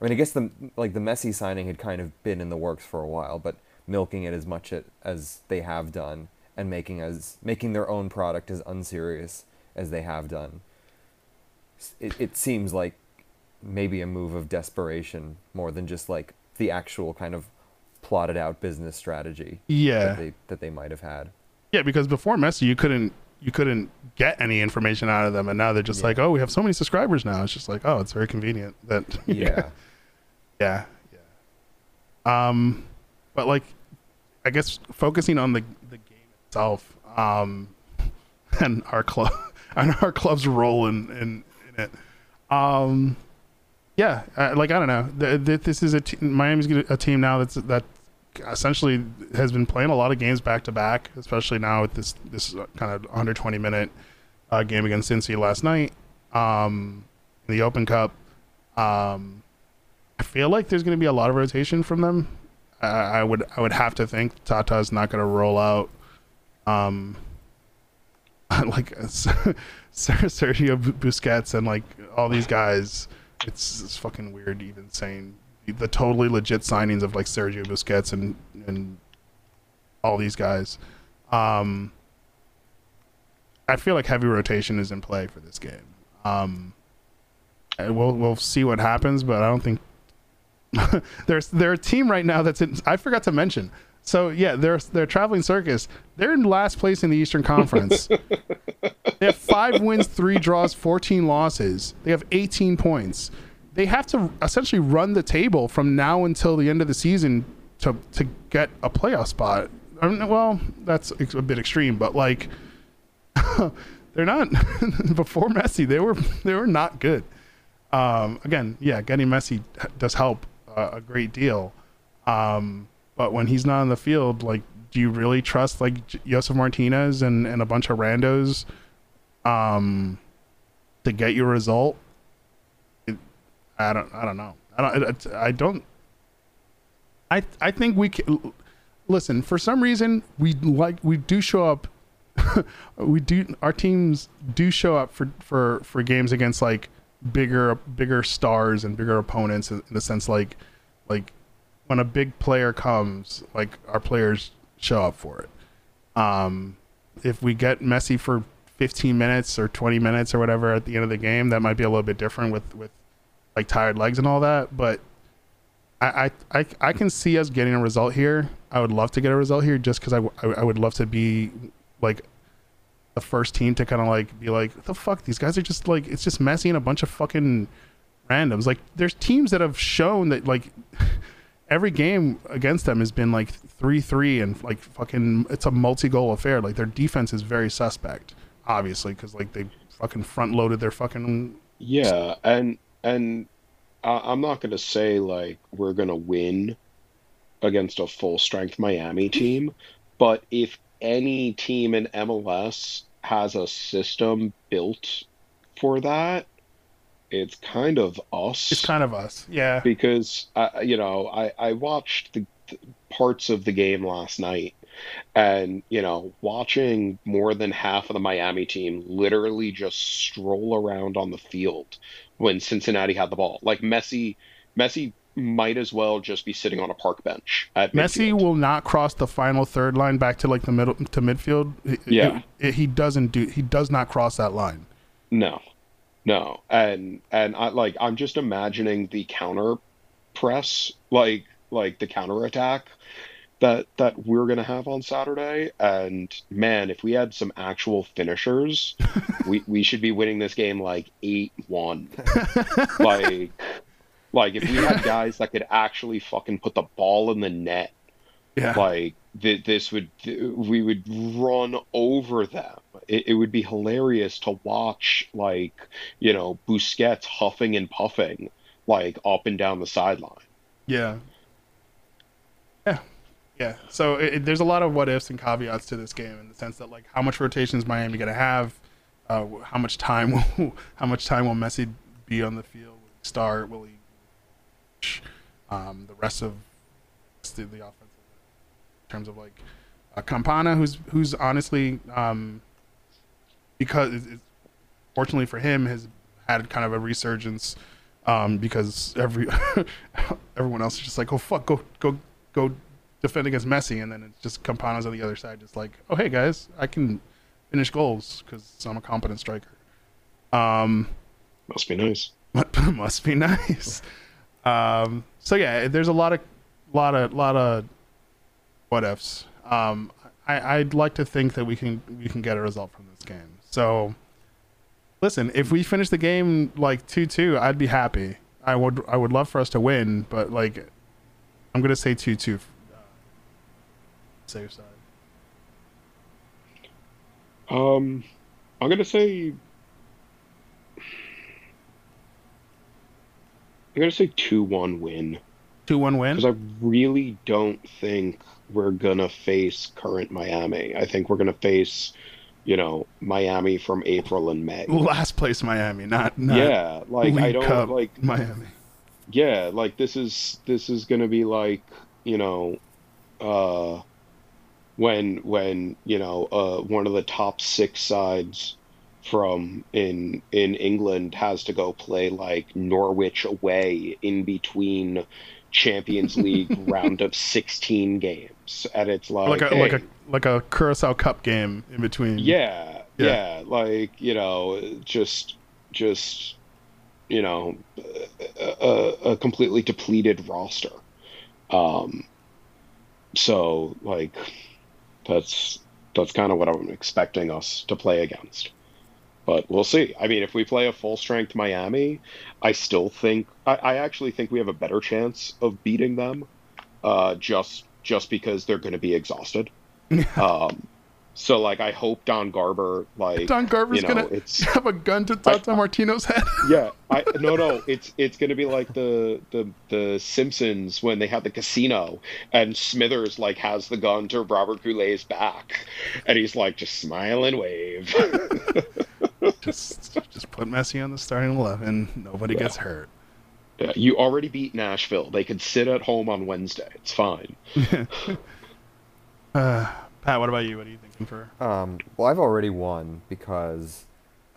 I mean, I guess the like the Messi signing had kind of been in the works for a while, but milking it as much it, as they have done and making as making their own product as unserious as they have done. It it seems like maybe a move of desperation more than just like the actual kind of plotted out business strategy Yeah. that they that they might have had. Yeah, because before Messi, you couldn't you couldn't get any information out of them, and now they're just Yeah. like, oh, we have so many subscribers now. It's just like, oh, it's very convenient that [laughs] Yeah. yeah, yeah. Um, but like, I guess focusing on the the game itself, um, [laughs] and our club [laughs] and our club's role in in, in it, um, yeah, uh, like I don't know, th- th- this is a t- Miami's a team now that's that essentially has been playing a lot of games back to back, especially now with this this kind of 120 minute uh, game against Cincy last night um, in the Open Cup. Um, I feel like there's going to be a lot of rotation from them. I, I would I would have to think Tata's not going to roll out. Um, [laughs] like [laughs] Sergio Busquets and like all these guys. It's, it's fucking weird even saying the totally legit signings of like Sergio Busquets and and all these guys. Um, I feel like heavy rotation is in play for this game. Um, we'll we'll see what happens, but I don't think [laughs] there's they're a team right now that's in. I forgot to mention. So yeah, they're they're traveling circus. They're in last place in the Eastern Conference. [laughs] they have five wins, three draws, fourteen losses. They have eighteen points. They have to essentially run the table from now until the end of the season to to get a playoff spot. I mean, well, that's a bit extreme, but like [laughs] they're not [laughs] before Messi. They were they were not good. Um, again, yeah, getting Messi does help uh, a great deal. Um, but when he's not on the field, like, do you really trust like Josef Martinez and, and a bunch of randos um, to get your result? It, I don't. I don't know. I don't. I don't. I I think we can listen. For some reason, we like we do show up [laughs] we do our teams do show up for for for games against like bigger bigger stars and bigger opponents in the sense like like when a big player comes like our players show up for it um if we get Messi for 15 minutes or 20 minutes or whatever at the end of the game that might be a little bit different with with like tired legs and all that but I, I, I can see us getting a result here. I would love to get a result here just because I, I, I would love to be like the first team to kind of like be like, the fuck, these guys are just like, it's just Messi and a bunch of fucking randoms. Like, there's teams that have shown that like [laughs] every game against them has been like three three and like fucking, it's a multi goal affair. Like their defense is very suspect, obviously, because like they fucking front loaded their fucking. Yeah, and and I'm not gonna say like we're gonna win against a full strength Miami team, but if any team in MLS has a system built for that, it's kind of us. It's kind of us, yeah. Because uh, you know, I I watched the, the parts of the game last night, and you know, watching more than half of the Miami team literally just stroll around on the field when Cincinnati had the ball. Like Messi, Messi might as well just be sitting on a park bench. At Messi will not cross the final third line back to like the middle to midfield. Yeah, it, it, he doesn't do. He does not cross that line. No, no, and and I like I'm just imagining the counter press, like like the counter attack that that we're gonna have on Saturday. And man, if we had some actual finishers, [laughs] we we should be winning this game like eight one. like like if we had guys that could actually fucking put the ball in the net, yeah. like th- this would we would run over them. It, it would be hilarious to watch, like you know, Busquets huffing and puffing, like up and down the sideline. Yeah. Yeah. Yeah. So it, it, there's a lot of what ifs and caveats to this game in the sense that like how much rotation is Miami going to have? Uh, how much time [laughs] will how much time will Messi be on the field? Will he start? Will he um, the rest of the, the offensive in terms of like uh, Campana, who's who's honestly um, because it, it, fortunately for him has had kind of a resurgence um, because every [laughs] everyone else is just like oh fuck go go go defend against Messi and then it's just Campana's on the other side just like oh hey guys I can finish goals because I'm a competent striker. Um, must be nice. [laughs] must be nice. Um, so yeah, there's a lot of, lot of, lot of what ifs. Um, I, I'd like to think that we can we can get a result from this game. So, listen, if we finish the game like two two, I'd be happy. I would I would love for us to win, but like, I'm gonna say two two. Uh, safe side. Um, I'm gonna say I'm gonna say two one win. Two one win. because I really don't think we're gonna face current Miami. I think we're gonna face, you know, Miami from April and May. Last place Miami, not, not yeah, like I don't Cup like. Miami. Yeah, like this is this is gonna be like you know, uh, when when you know uh one of the top six sides from in in England has to go play like Norwich away in between Champions League [laughs] round of sixteen games, and it's like Like a like a like a Carabao Cup game in between. yeah, Yeah. yeah, like you know, just just you know, a, a completely depleted roster. Um, so like that's that's kind of what I'm expecting us to play against. But we'll see. I mean, if we play a full strength Miami, I still think I, I actually think we have a better chance of beating them, uh, just just because they're going to be exhausted. [laughs] um, so like, I hope Don Garber like Don Garber's you know, gonna [laughs] have a gun to Tata Martino's head. [laughs] yeah. I no no. It's it's gonna be like the the the Simpsons when they have the casino and Smithers like has the gun to Robert Goulet's back, and he's like just smile and wave. Just just put Messi on the starting eleven. Nobody gets hurt. yeah, you already beat Nashville. They could sit at home on Wednesday. It's fine. [laughs] Uh, Pat, what about you? What are you thinking for? Um, well, I've already won because,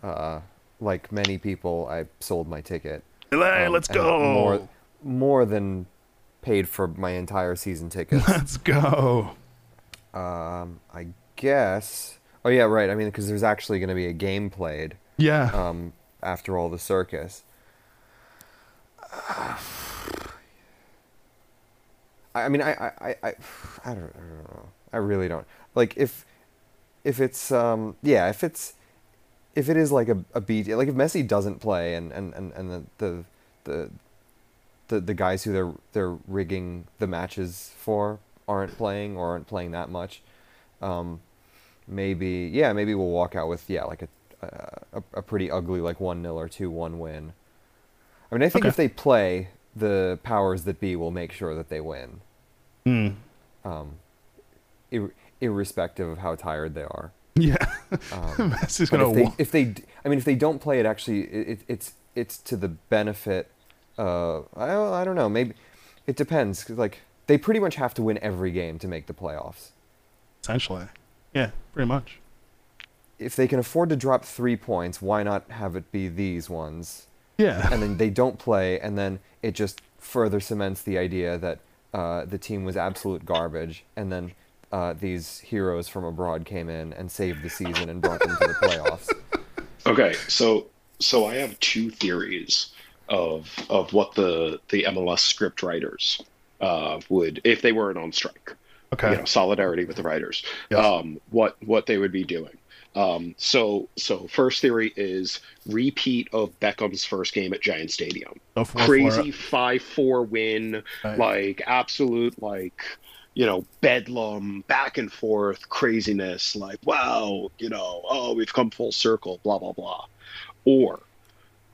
uh, like many people, I sold my ticket. Hey, Um, let's go. More, more than paid for my entire season ticket. [laughs] Let's go. um, I guess. Oh yeah, right. I mean, because there's actually going to be a game played Yeah. um, after all the circus. [sighs] I mean, I, I, I, I, [sighs] I don't, I don't know. I really don't. Like, if, if it's, um, yeah, if it's, if it is like a, a beat, like if Messi doesn't play and, and, and, and the, the, the, the, the guys who they're, they're rigging the matches for aren't playing or aren't playing that much, um, maybe, yeah, maybe we'll walk out with, yeah, like a, a, a pretty ugly, like 1 0 or 2 1 win. I mean, I think Okay. if they play, the powers that be will make sure that they win, Hmm. um, ir- irrespective of how tired they are. Yeah. Um, [laughs] but gonna. if they, if they, I mean, if they don't play it, actually, it, it, it's it's to the benefit. Uh, I don't, I don't know. Maybe it depends. 'cause, like they pretty much have to win every game to make the playoffs. essentially. Yeah, pretty much. If they can afford to drop three points, why not have it be these ones? Yeah. and then they don't play, and then it just further cements the idea that uh, the team was absolute garbage, and then uh, these heroes from abroad came in and saved the season and brought them to the playoffs. Okay, so so I have two theories of of what the the MLS script writers uh, would if they weren't on strike. Okay. you know, solidarity with the writers. Yes. Um, what what they would be doing. Um, so so first theory is repeat of Beckham's first game at Giant Stadium. For it, Crazy five four win, Right. like absolute like you know bedlam back and forth craziness. Like wow, you know oh we've come full circle, blah blah blah. Or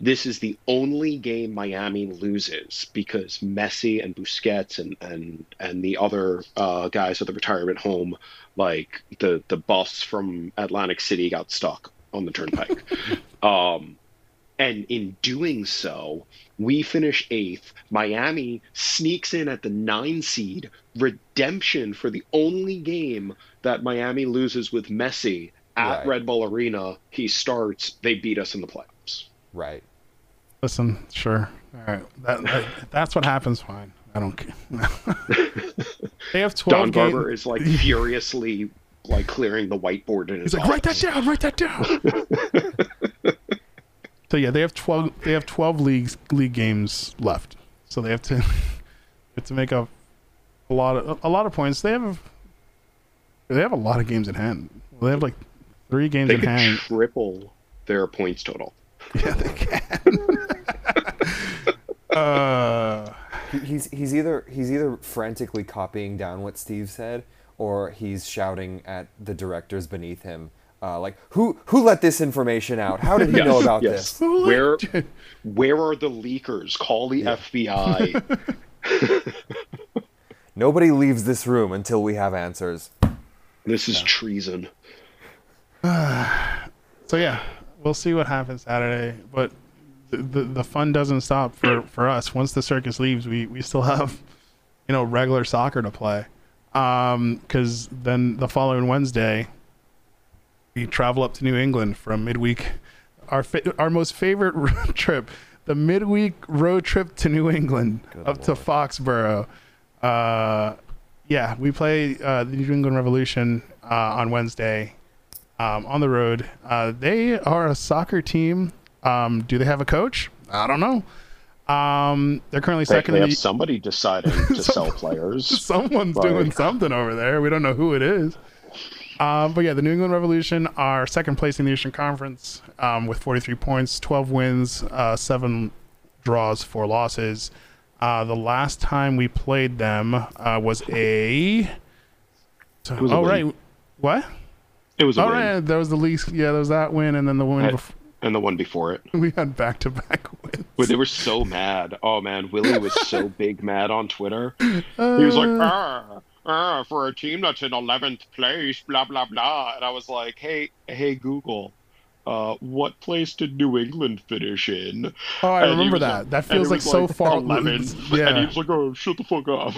this is the only game Miami loses because Messi and Busquets and and and the other uh, guys at the retirement home, like the the bus from Atlantic City, got stuck on the turnpike. [laughs] um, and in doing so, we finish eighth. Miami sneaks in at the nine seed. Redemption for the only game that Miami loses with Messi at Right. Red Bull Arena. He starts. They beat us in the playoffs. Right. Listen, sure. All right. That, that that's what happens. Fine. I don't care. [laughs] they have Don twelve games. Garber is like furiously like clearing the whiteboard in his He's like, write that down. Write that down. [laughs] so yeah, they have twelve. They have twelve leagues league games left. So they have to [laughs] have to make up a lot of a lot of points. They have they have a lot of games in hand. They have like three games They in could hand. triple their points total. Yeah, they can. Uh, He- He's he's either he's either frantically copying down what Steve said, or he's shouting at the directors beneath him, uh, like who who let this information out? How did he know about yes. this? Where where are the leakers? Call the FBI. [laughs] Nobody leaves this room until we have answers. This is treason. [sighs] So yeah, we'll see what happens Saturday. But the the, fun doesn't stop for, for us. Once the circus leaves, we, we still have you know regular soccer to play. Um, because then the following Wednesday, we travel up to New England from midweek. Our fa- our most favorite [laughs] road trip, the midweek road trip to New England, Good up to lord. Foxborough. Uh, yeah, we play uh, the New England Revolution uh, on Wednesday um, on the road. Uh, they are a soccer team. Um, do they have a coach? I don't know. Um, they're currently They, second they have the. somebody deciding [laughs] to sell players. [laughs] Someone's Like- doing something over there. We don't know who it is. Um, but yeah, the New England Revolution are second place in the Eastern Conference um, with 43 points, 12 wins, uh, seven draws, four losses. Uh, the last time we played them uh, was a. Was oh win. right, what? It was a Oh right, there was the least. Yeah, there was that win, and then the win. Hey. Before, and the one before it. we had back to back wins. But they were so mad. Oh man, Willie was so [laughs] big mad on Twitter. He was like, Uh, ah, ah, for a team that's in eleventh place, blah blah blah. And I was like, hey, hey Google, uh, what place did New England finish in? oh, I And remember that. like- that feels like so far. 11. And Yeah, he was like, oh, shut the fuck up.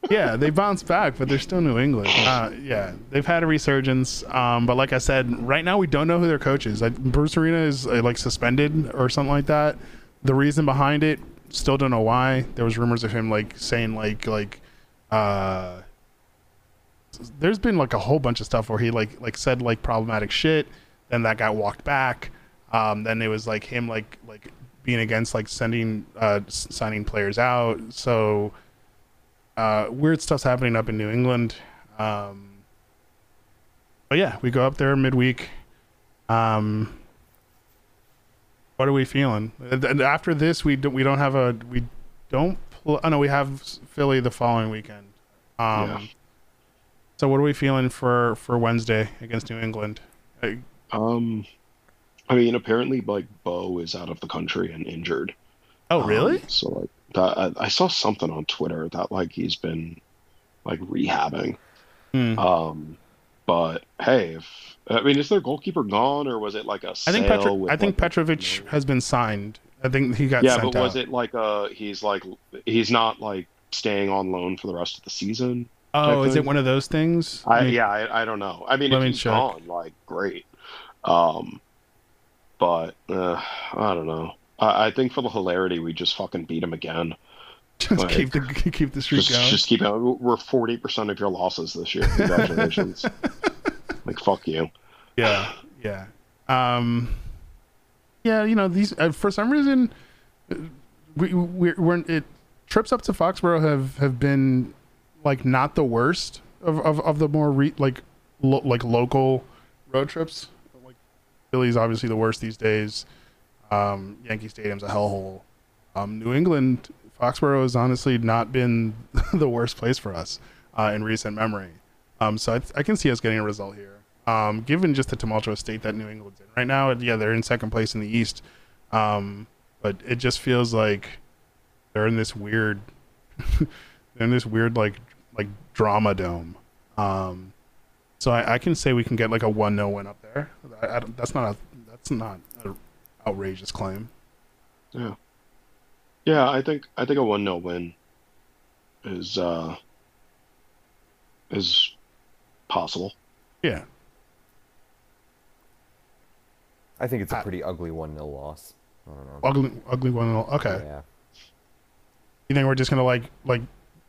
[laughs] yeah, they bounced back, but they're still New England. Uh, yeah, they've had a resurgence. Um, but like I said, right now we don't know who their coach is. Like, Bruce Arena is uh, like suspended or something like that. The reason behind it, still don't know why. There was rumors of him like saying like like, uh, there's been like a whole bunch of stuff where he like like said like problematic shit. Then that got walked back. Um, then it was like him like like being against like sending uh signing players out. So uh, weird stuff's happening up in New England. Um, but yeah, we go up there midweek. Um, what are we feeling? And after this, we don't we don't have a we don't. Pl- oh no, we have Philly the following weekend. Um, Yeah. So what are we feeling for for Wednesday against New England? Um, I mean, apparently, like Bou is out of the country and injured. oh Um, really? so like, that, I, I saw something on Twitter that like he's been like rehabbing. Hmm. Um, but hey, if I mean, is their goalkeeper gone, or was it like a I think sale Petro- with, I think like, Petrovic has been signed. I think he got yeah, sent but was out. it like uh he's like he's not like staying on loan for the rest of the season? oh, is it one of those things? I Maybe- yeah, I, I don't know. I mean, Let if me he's check. gone, like great. Um, but uh, I don't know. I, I think for the hilarity, we just fucking beat him again. [laughs] just like- keep the [laughs] keep the streak Just going. just keep it. We're forty percent of your losses this year. Congratulations. [laughs] like fuck you. Yeah, yeah. Um, yeah, you know these uh, for some reason we we're, we're it trips up to Foxborough have have been like not the worst of of, of the more re, like lo, like local road trips. Philly's obviously the worst these days. Um, Yankee Stadium's a hellhole. Um, New England Foxborough has honestly not been [laughs] the worst place for us uh, in recent memory. Um, so I, I can see us getting a result here. Um, given just the tumultuous state that New England's in right now, yeah, they're in second place in the East, um, but it just feels like they're in this weird, [laughs] they're in this weird like like drama dome. Um, so I, I can say we can get like a one 0 win up there. I, I don't- that's not a that's not an outrageous claim. Yeah. Yeah, I think I think a one 0 win is uh is possible. Yeah, I think it's a pretty ugly 1 0 loss. I don't know. ugly ugly one 0 Okay, Yeah. you think we're just gonna like like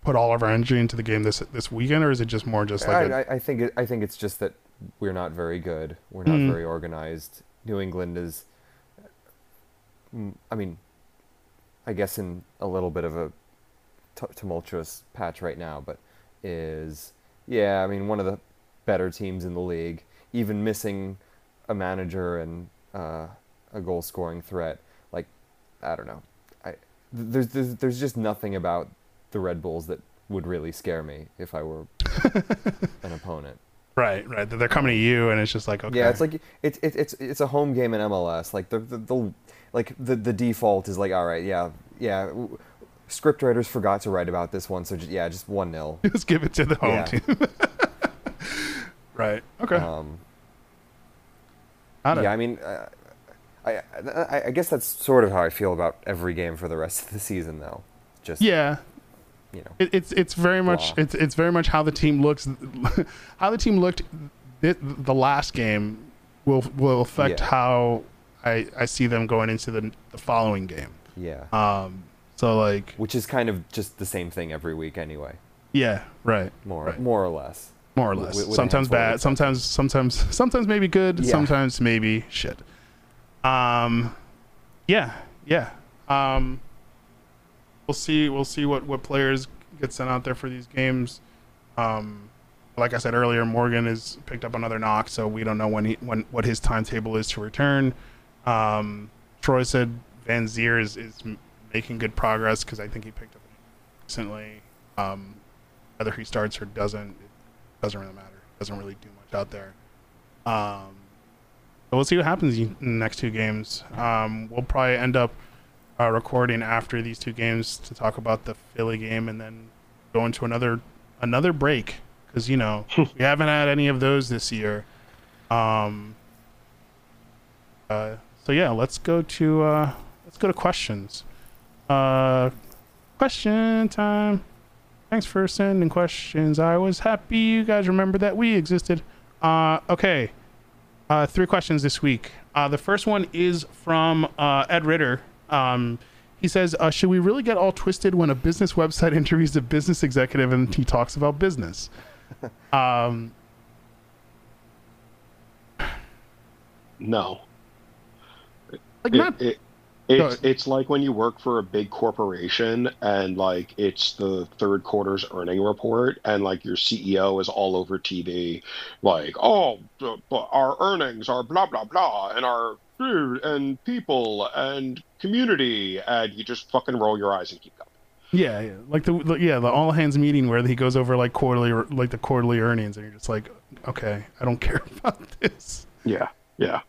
put all of our energy into the game this this weekend, or is it just more just like a, I, I, I think it, I think it's just that we're not very good. We're not Mm. very organized. New England is, mm, I mean, I guess in a little bit of a t- tumultuous patch right now, but is yeah. I mean, one of the better teams in the league, even missing a manager and uh, a goal scoring threat. Like, I don't know. I there's, there's there's just nothing about the Red Bulls that would really scare me if I were [laughs] an opponent. right right they're coming to you and it's just like okay Yeah, it's like it's it's it's it's a home game in MLS. Like the the, the like the the default is like all right, yeah, yeah. Script writers forgot to write about this one, so just, yeah, just one 0 [laughs] Just give it to the home Yeah. team. [laughs] right. Okay. Um, it. yeah, I mean, uh, I, I I guess that's sort of how I feel about every game for the rest of the season, though. Just yeah. You know, It, it's it's very much Blah. it's it's very much how the team looks. [laughs] how the team looked the, the last game will will affect Yeah. how I I see them going into the the following game. yeah. Um. So like Which is kind of just the same thing every week, anyway, yeah more more Right. more or less. more or less. sometimes bad. Sometimes sometimes [laughs] sometimes maybe good. Yeah. Sometimes maybe shit. Um. Yeah. Yeah. Um. We'll see. We'll see what what players get sent out there for these games. Um. Like I said earlier, Morgan has picked up another knock, so we don't know when he when what his timetable is to return. Um. Troy said Vanzeir is is making good progress because I think he picked up recently. Um. Whether he starts or doesn't, it doesn't really matter. Doesn't really do much out there. Um. But we'll see what happens in the next two games. Um, we'll probably end up uh, recording after these two games to talk about the Philly game, and then go into another another break because you know [laughs] we haven't had any of those this year. Um, uh, so yeah, let's go to uh, let's go to questions. Uh, question time. Thanks for sending questions. I was happy you guys remember that we existed. Uh, okay. Uh, three questions this week. Uh, the first one is from uh, Ed Ritter. Um, he says, uh, "Should we really get all twisted when a business website [laughs] interviews a business executive and he talks about business?" [laughs] um, No. like It- not it- it's it's like when you work for a big corporation and like it's the third quarter's earning report and like your CEO is all over TV like oh our earnings are blah blah blah and our food and people and community and you just fucking roll your eyes and keep going. yeah, yeah, like the, the yeah the all hands meeting where he goes over like quarterly like the quarterly earnings and you're just like, okay, I don't [laughs] care about this. Yeah. Yeah.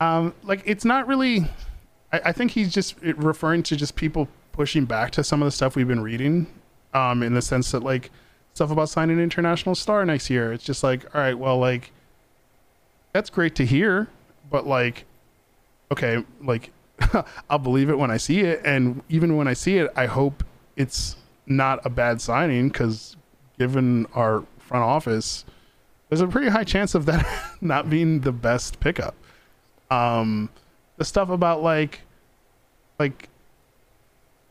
Um, like it's not really. I, I think he's just referring to just people pushing back to some of the stuff we've been reading, um, in the sense that like stuff about signing an international star next year. It's just like, all right, well, like that's great to hear, but like, okay, like [laughs] I'll believe it when I see it, and even when I see it, I hope it's not a bad signing because given our front office, there's a pretty high chance of that [laughs] not being the best pickup um the stuff about like like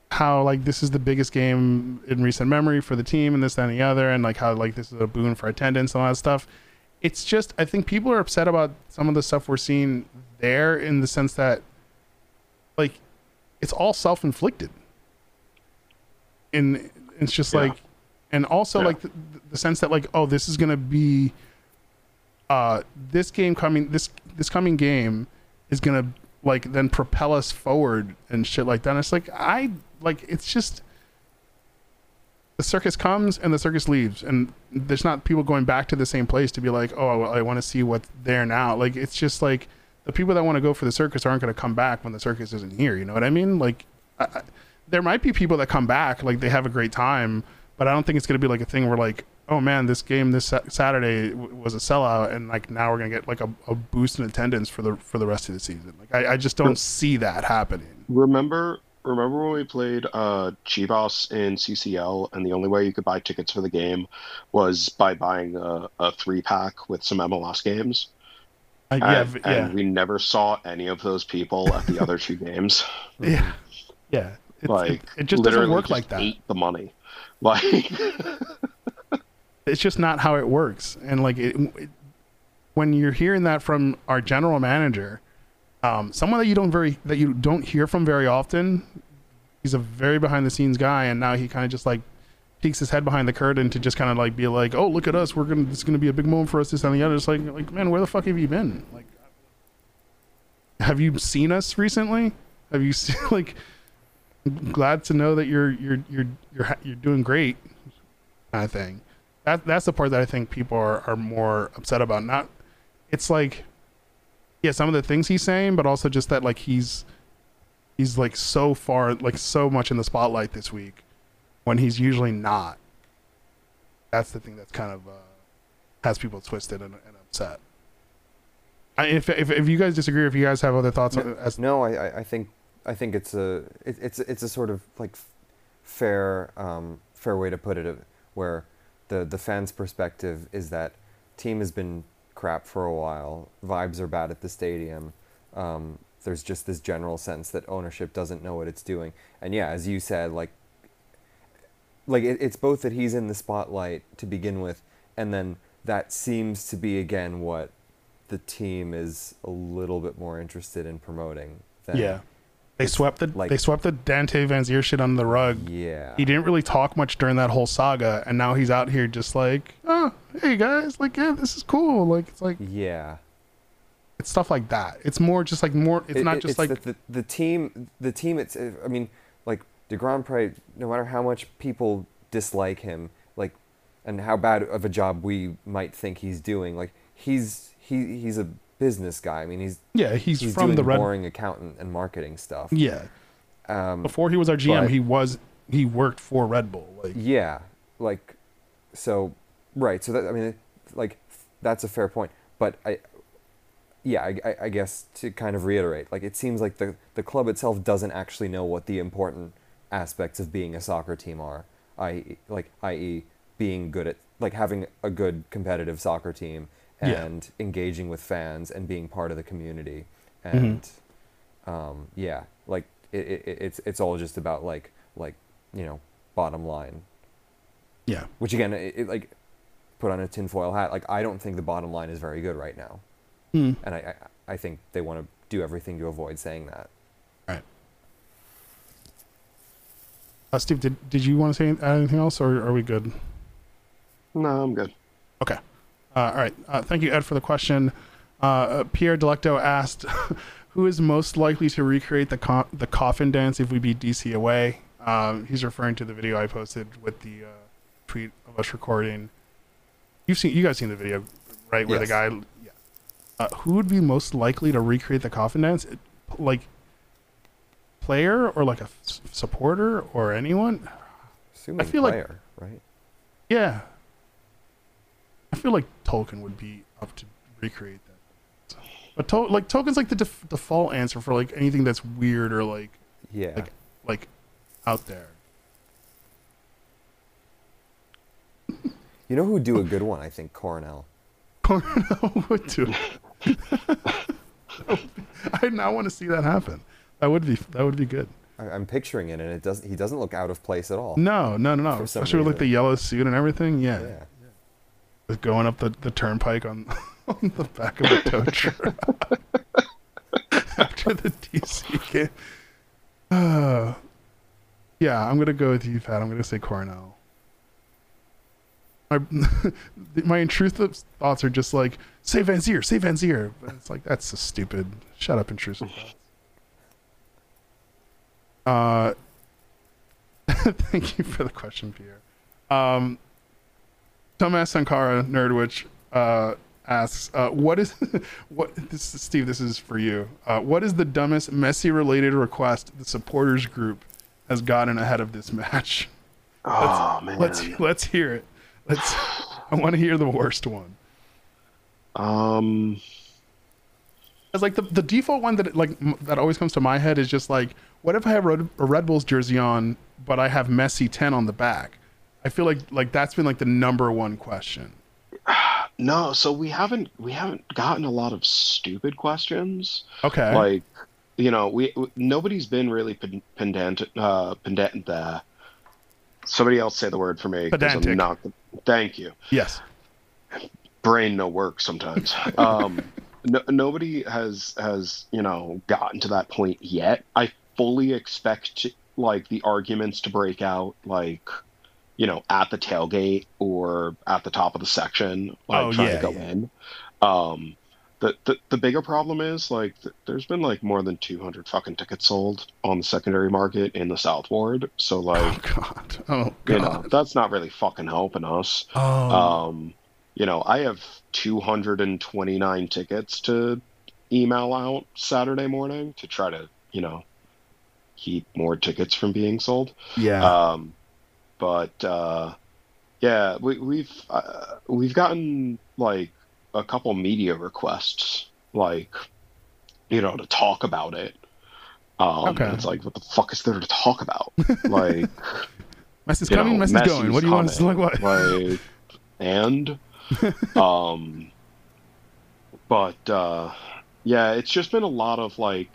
how like this is the biggest game in recent memory for the team and this that, and the other and like how like this is a boon for attendance and all that stuff it's just i think people are upset about some of the stuff we're seeing there in the sense that like it's all self-inflicted and it's just Yeah. like and also Yeah. like the, the sense that like oh this is gonna be uh this game coming this this coming game is gonna like then propel us forward and shit like that. And it's like i like it's just the circus comes and the circus leaves. And there's not people going back to the same place to be like oh well, i want to see what's there now. Like it's just like the people that want to go for the circus aren't going to come back when the circus isn't here you know what i mean? Like I, I, there might be people that come back like they have a great time but i don't think it's going to be like a thing where like oh man this game this saturday was a sellout and like now we're going to get like a, a boost in attendance for the for the rest of the season like i, I just don't see that happening Remember remember when we played uh Chivas in CCL and the only way you could buy tickets for the game was by buying a, a three pack with some MLS games? like, yeah and, v- and we never saw any of those people at the other two games. [laughs] yeah yeah It's- like it, it just doesn't work just like that Ate the money. [laughs] Like [laughs] it's just not how it works. And like it, it, when you're hearing that from our general manager um, someone that you don't very that you don't hear from very often he's a very behind the scenes guy and now he kind of just like peeks his head behind the curtain to just kind of like be like oh look at us. We're gonna this is gonna be a big moment for us this and the other. It's like like man where the fuck have you been? Like have you seen us recently? Have you seen [laughs] like glad to know that you're you're you're you're you're doing great kind of thing that that's the part that I think people are, are more upset about. Not it's like yeah, some of the things he's saying, but also just that like he's he's like so far like so much in the spotlight this week when he's usually not. That's the thing that's kind of uh, has people twisted and, and upset. I, if, if if you guys disagree, if you guys have other thoughts, on, as No, I, I- think I think it's a it, it's it's a sort of like fair um, fair way to put it, where the the fans' perspective is that team has been crap for a while, vibes are bad at the stadium. Um, there's just this general sense that ownership doesn't know what it's doing, and yeah, as you said, like like it, it's both that he's in the spotlight to begin with, and then that seems to be again what the team is a little bit more interested in promoting. Than, yeah, they swept the like- they swept the Dante Vanzeir shit under the rug. yeah, He didn't really talk much during that whole saga, and now he's out here just like, oh, hey guys, like, yeah, this is cool. Like, it's like yeah. it's stuff like that. It's more just like more. It's It- not just like that the, the team. The team. It's. Uh, I mean, like de Grandpré. Probably, no matter how much people dislike him, like, and how bad of a job we might think he's doing, like he's he he's a business guy. I mean, he's yeah, he's, he's from the Red. boring accountant and marketing stuff. Yeah, Um, before he was our GM, but- he was he worked for Red Bull. Like, Yeah, like, so, right. So that I mean, like, that's a fair point. But I, yeah, I, I, I guess to kind of reiterate, like, it seems like the the club itself doesn't actually know what the important aspects of being a soccer team are. I like, i.e., being good at like having a good competitive soccer team Yeah. and engaging with fans and being part of the community and um, yeah, like it, it, it's it's all just about like like you know bottom line yeah, which again, it, it, like put on a tinfoil hat. Like I don't think the bottom line is very good right now, Hmm. and I, I I think they want to do everything to avoid saying that. right. Uh, Steve, did did you want to say anything else, or are we good? No, I'm good. Okay. Uh, all right. Uh, thank you, Ed, for the question. Uh, Pierre Delecto asked, [laughs] "Who is most likely to recreate the co- the coffin dance if we beat DC away?" Um, he's referring to the video I posted with the uh, tweet of us recording. You've seen, you guys seen the video, right? Where the guy, yeah. Uh, who would be most likely to recreate the coffin dance? It- Like player or like a s- supporter or anyone? Assuming feel like- player, right? Yeah. I feel like Tolkin would be up to recreate that. But to- like Tolkin's like the def- default answer for like anything that's weird or like Yeah. like like out there. you know who would do a good one? I think Coronel. [laughs] Coronel would do. [laughs] I now want to see that happen. That would be that would be good. I, I'm picturing it, and it does. He doesn't look out of place at all. No, no, no, no. Especially with like the yellow suit and everything. Yeah. Yeah. Going up the, the turnpike on, [laughs] on the back of a tow [laughs] truck after the DC game. Uh, [sighs] yeah, I'm gonna go with you, Pat. I'm gonna say Coronel. My [laughs] my intrusive thoughts are just like say Vanzeir, say Vanzeir, but it's like that's so stupid. Shut up, intrusive thoughts. Uh, thank you for the question, Pierre. Um, Dumbass Sankara Nerdwich uh, asks, uh, "What is [laughs] what?" This is, Steve, this is for you. Uh, what is the dumbest Messi-related request the supporters group has gotten ahead of this match? [laughs] Oh man. Let's let's hear it. Let's. I want to hear the worst one. Um. It's like the, the default one that like m- that always comes to my head is just like, what if I have Red, a Red Bulls jersey on, but I have Messi ten on the back? I feel like like that's been like the number one question. [sighs] No, so we haven't we haven't gotten a lot of stupid questions. Okay. Like, you know, we nobody's been really pedantic. Uh, pedant. Uh, somebody else say the word for me. 'cause I'm not. Thank you. yes. brain no work sometimes. [laughs] Um, no, nobody has has you know gotten to that point yet. I fully expect like the arguments to break out like you know at the tailgate or at the top of the section, like Oh, trying yeah, to go yeah. in. Um, the, the the bigger problem is like th- there's been like more than 200 fucking tickets sold on the secondary market in the South Ward. So like Oh God. Oh you know that's not really fucking helping us. Oh. Um, you know, I have 229 tickets to email out Saturday morning to try to, you know, keep more tickets from being sold. yeah. Um, but uh, yeah, we, we've uh, we've gotten like a couple media requests, like you know, to talk about it. Um, Okay. It's like, what the fuck is there to talk about? [laughs] like, Messi's you coming, know, Messi's going. What do you want to like? What? Like, and, [laughs] um, but uh, yeah, it's just been a lot of like,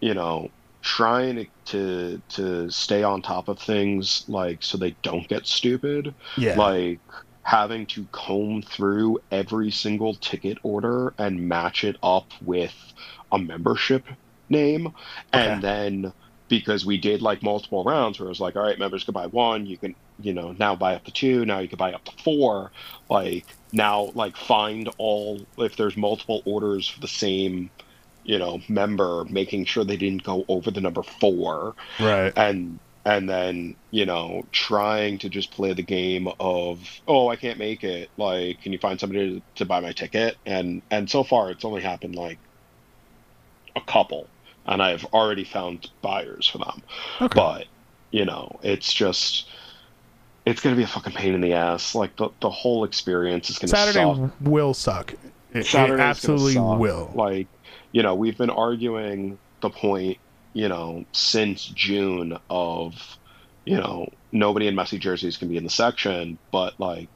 you know, trying to, to to stay on top of things like so they don't get stupid. Yeah. like having to comb through every single ticket order and match it up with a membership name. And then because we did like multiple rounds where it was like all right members could buy one you can you know now buy up to two now you can buy up to four. Like now like find all if there's multiple orders for the same you know member making sure they didn't go over the number four right. and and then you know trying to just play the game of oh i can't make it like can you find somebody to, to buy my ticket and and so far it's only happened like a couple and i've already found buyers for them Okay. but you know it's just it's gonna be a fucking pain in the ass like the, the whole experience is gonna Saturday suck will suck. It, it absolutely will. Like, you know, we've been arguing the point, you know, since June of, you know, nobody in Messi jerseys can be in the section, but like,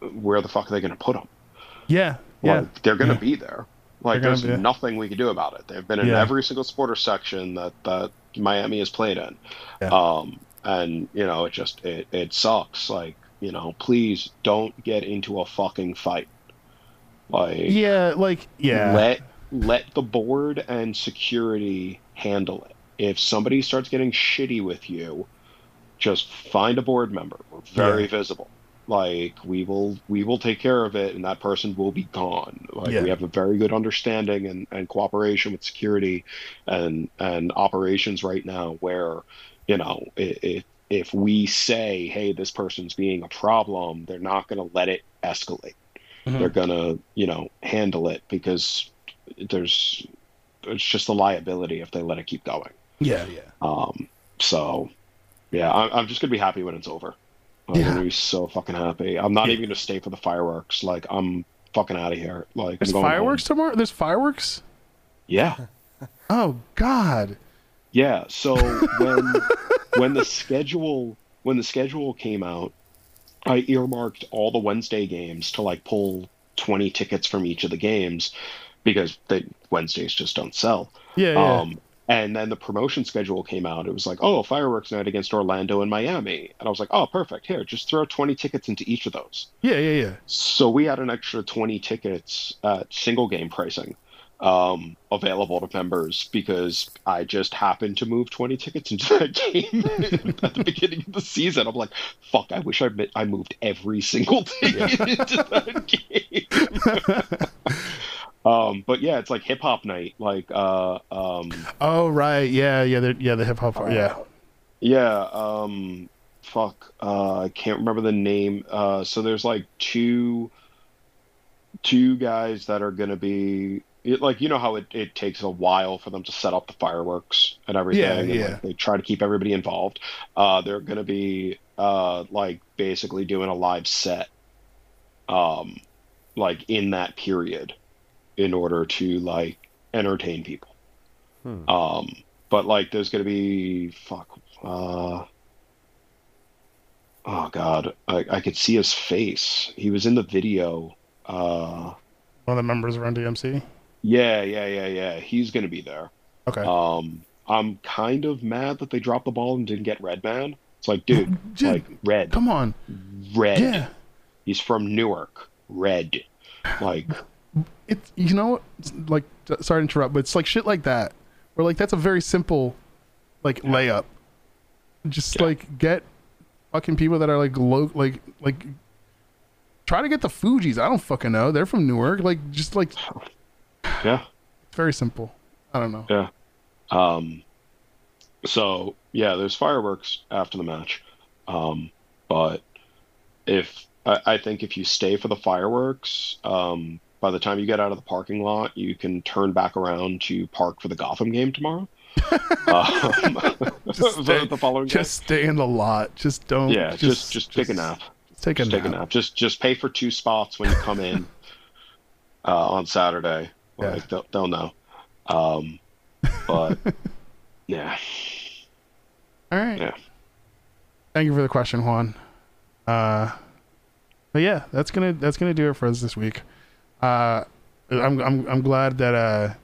where the fuck are they going to put them? Yeah. Yeah. They're going to Yeah. be there. Like, there's nothing we can do about it. They've been in Yeah. every single supporter section that that Miami has played in. Yeah. Um, and you know, it just it it sucks. Like, you know, please don't get into a fucking fight. Like, yeah. Like yeah. let let the board and security handle it. If somebody starts getting shitty with you, just find a board member. We're very Yeah. visible. Like we will we will take care of it and that person will be gone. Like Yeah. we have a very good understanding and, and cooperation with security and and operations right now where, you know, if if we say, hey, this person's being a problem, they're not gonna let it escalate Mhm. they're gonna you know handle it because there's it's just a liability if they let it keep going yeah. Yeah. um so yeah i'm, I'm just gonna be happy when it's over i'm Yeah. gonna be so fucking happy i'm not Yeah. even gonna stay for the fireworks like i'm fucking out of here like There's I'm going fireworks home. tomorrow. There's fireworks. yeah [laughs] Oh God. Yeah. So when [laughs] when the schedule when the schedule came out, I earmarked all the Wednesday games to like pull twenty tickets from each of the games because the Wednesdays just don't sell. Yeah. Yeah. Um, and then the promotion schedule came out. It was like, oh, fireworks night against Orlando and Miami, and I was like, oh, perfect. Here, just throw twenty tickets into each of those. yeah. Yeah. Yeah. So we had an extra 20 tickets at single game pricing um, available to members because I just happened to move 20 tickets into that [laughs] game at the beginning of the season. I'm like, fuck, I wish I, mi- I moved every single ticket [laughs] into that game. [laughs] um, but yeah, it's like hip hop night. Like, uh, um, Oh right. Yeah. Yeah. Yeah. The hip hop. yeah. Yeah, um fuck. Uh I can't remember the name. Uh so there's like two two guys that are gonna be it, like you know how it, it takes a while for them to set up the fireworks and everything Yeah, and yeah. like, they try to keep everybody involved. Uh they're gonna be uh like basically doing a live set um like in that period in order to like entertain people. Hmm. Um, but like, there's gonna be fuck. Uh, oh god, I, I could see his face. He was in the video. Uh, One of the members of Run DMC. yeah, yeah, yeah, yeah. He's gonna be there. Okay. Um, I'm kind of mad that they dropped the ball and didn't get Redman. It's like, dude, Dude, like Red, Come on. Red. Yeah. He's from Newark. Red. Like, It's you know? Like sorry to interrupt, but it's like shit like that. Where like that's a very simple like layup. Just Yeah. like get fucking people that are like low like like try to get the Fugees. I don't fucking know. They're from Newark. Like just like [sighs] yeah. it's very simple. I don't know. Yeah. Um, so yeah, there's fireworks after the match. Um, but if I, I think if you stay for the fireworks, um, by the time you get out of the parking lot, you can turn back around to park for the Gotham game tomorrow. [laughs] um, Just [laughs] stay, the following day. just stay in the lot. Just don't. yeah, just just, take a nap. Just take a Just nap. take a nap. Just just pay for two spots when you come in [laughs] uh, on Saturday. Yeah. Like they'll, they'll know. Um, but yeah, All right. yeah. Thank you for the question, Juan. Uh, but yeah, that's gonna that's gonna do it for us this week. Uh, I'm I'm I'm glad that uh,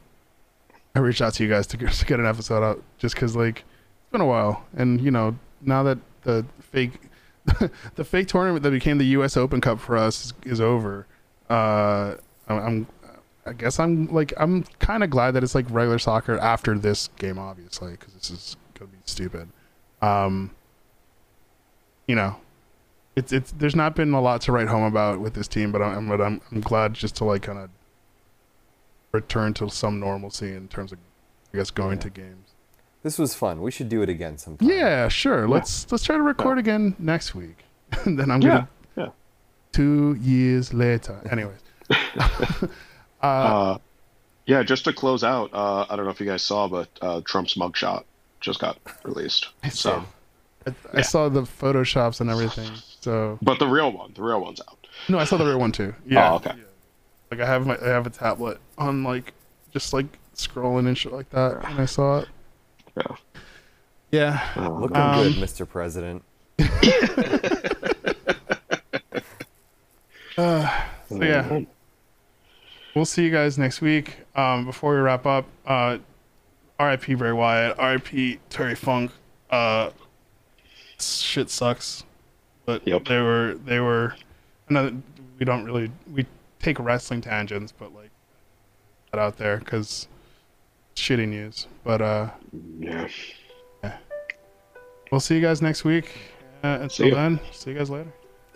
I reached out to you guys to get, [laughs] to get an episode out, just because like it's been a while, and you know now that the fake [laughs] the fake tournament that became the U.S. Open Cup for us is, is over. Uh, I'm I guess I'm like I'm kind of glad that it's like regular soccer after this game, obviously, because this is gonna be stupid. Um, you know, it's it's there's not been a lot to write home about with this team, but I'm but I'm I'm glad just to like kind of return to some normalcy in terms of I guess going to games. This was fun. We should do it again sometime. Yeah, sure. Let's let's try to record again next week. [laughs] and then I'm gonna yeah. two years later. Anyways. [laughs] [laughs] Uh, yeah, just to close out, uh, I don't know if you guys saw, but uh, Trump's mugshot just got released. So, I, I saw the photoshops and everything. So but the real one, the real one's out. no, I saw the real one too. Yeah. Oh, okay. Like I have my I have a tablet on like just like scrolling and shit like that, and I saw it. Yeah. Yeah. Uh, Looking Um, good, Mr. President. [laughs] [laughs] So yeah, we'll see you guys next week. Um, before we wrap up, uh, R.I.P. Bray Wyatt, R.I.P. Terry Funk. Uh, shit sucks, but Yep. they were they were. I know we don't really we take wrestling tangents, but like that out there because shitty news. But uh, yeah. we'll see you guys next week. Uh, until ya. then, see you guys later.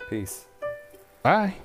Peace. Bye.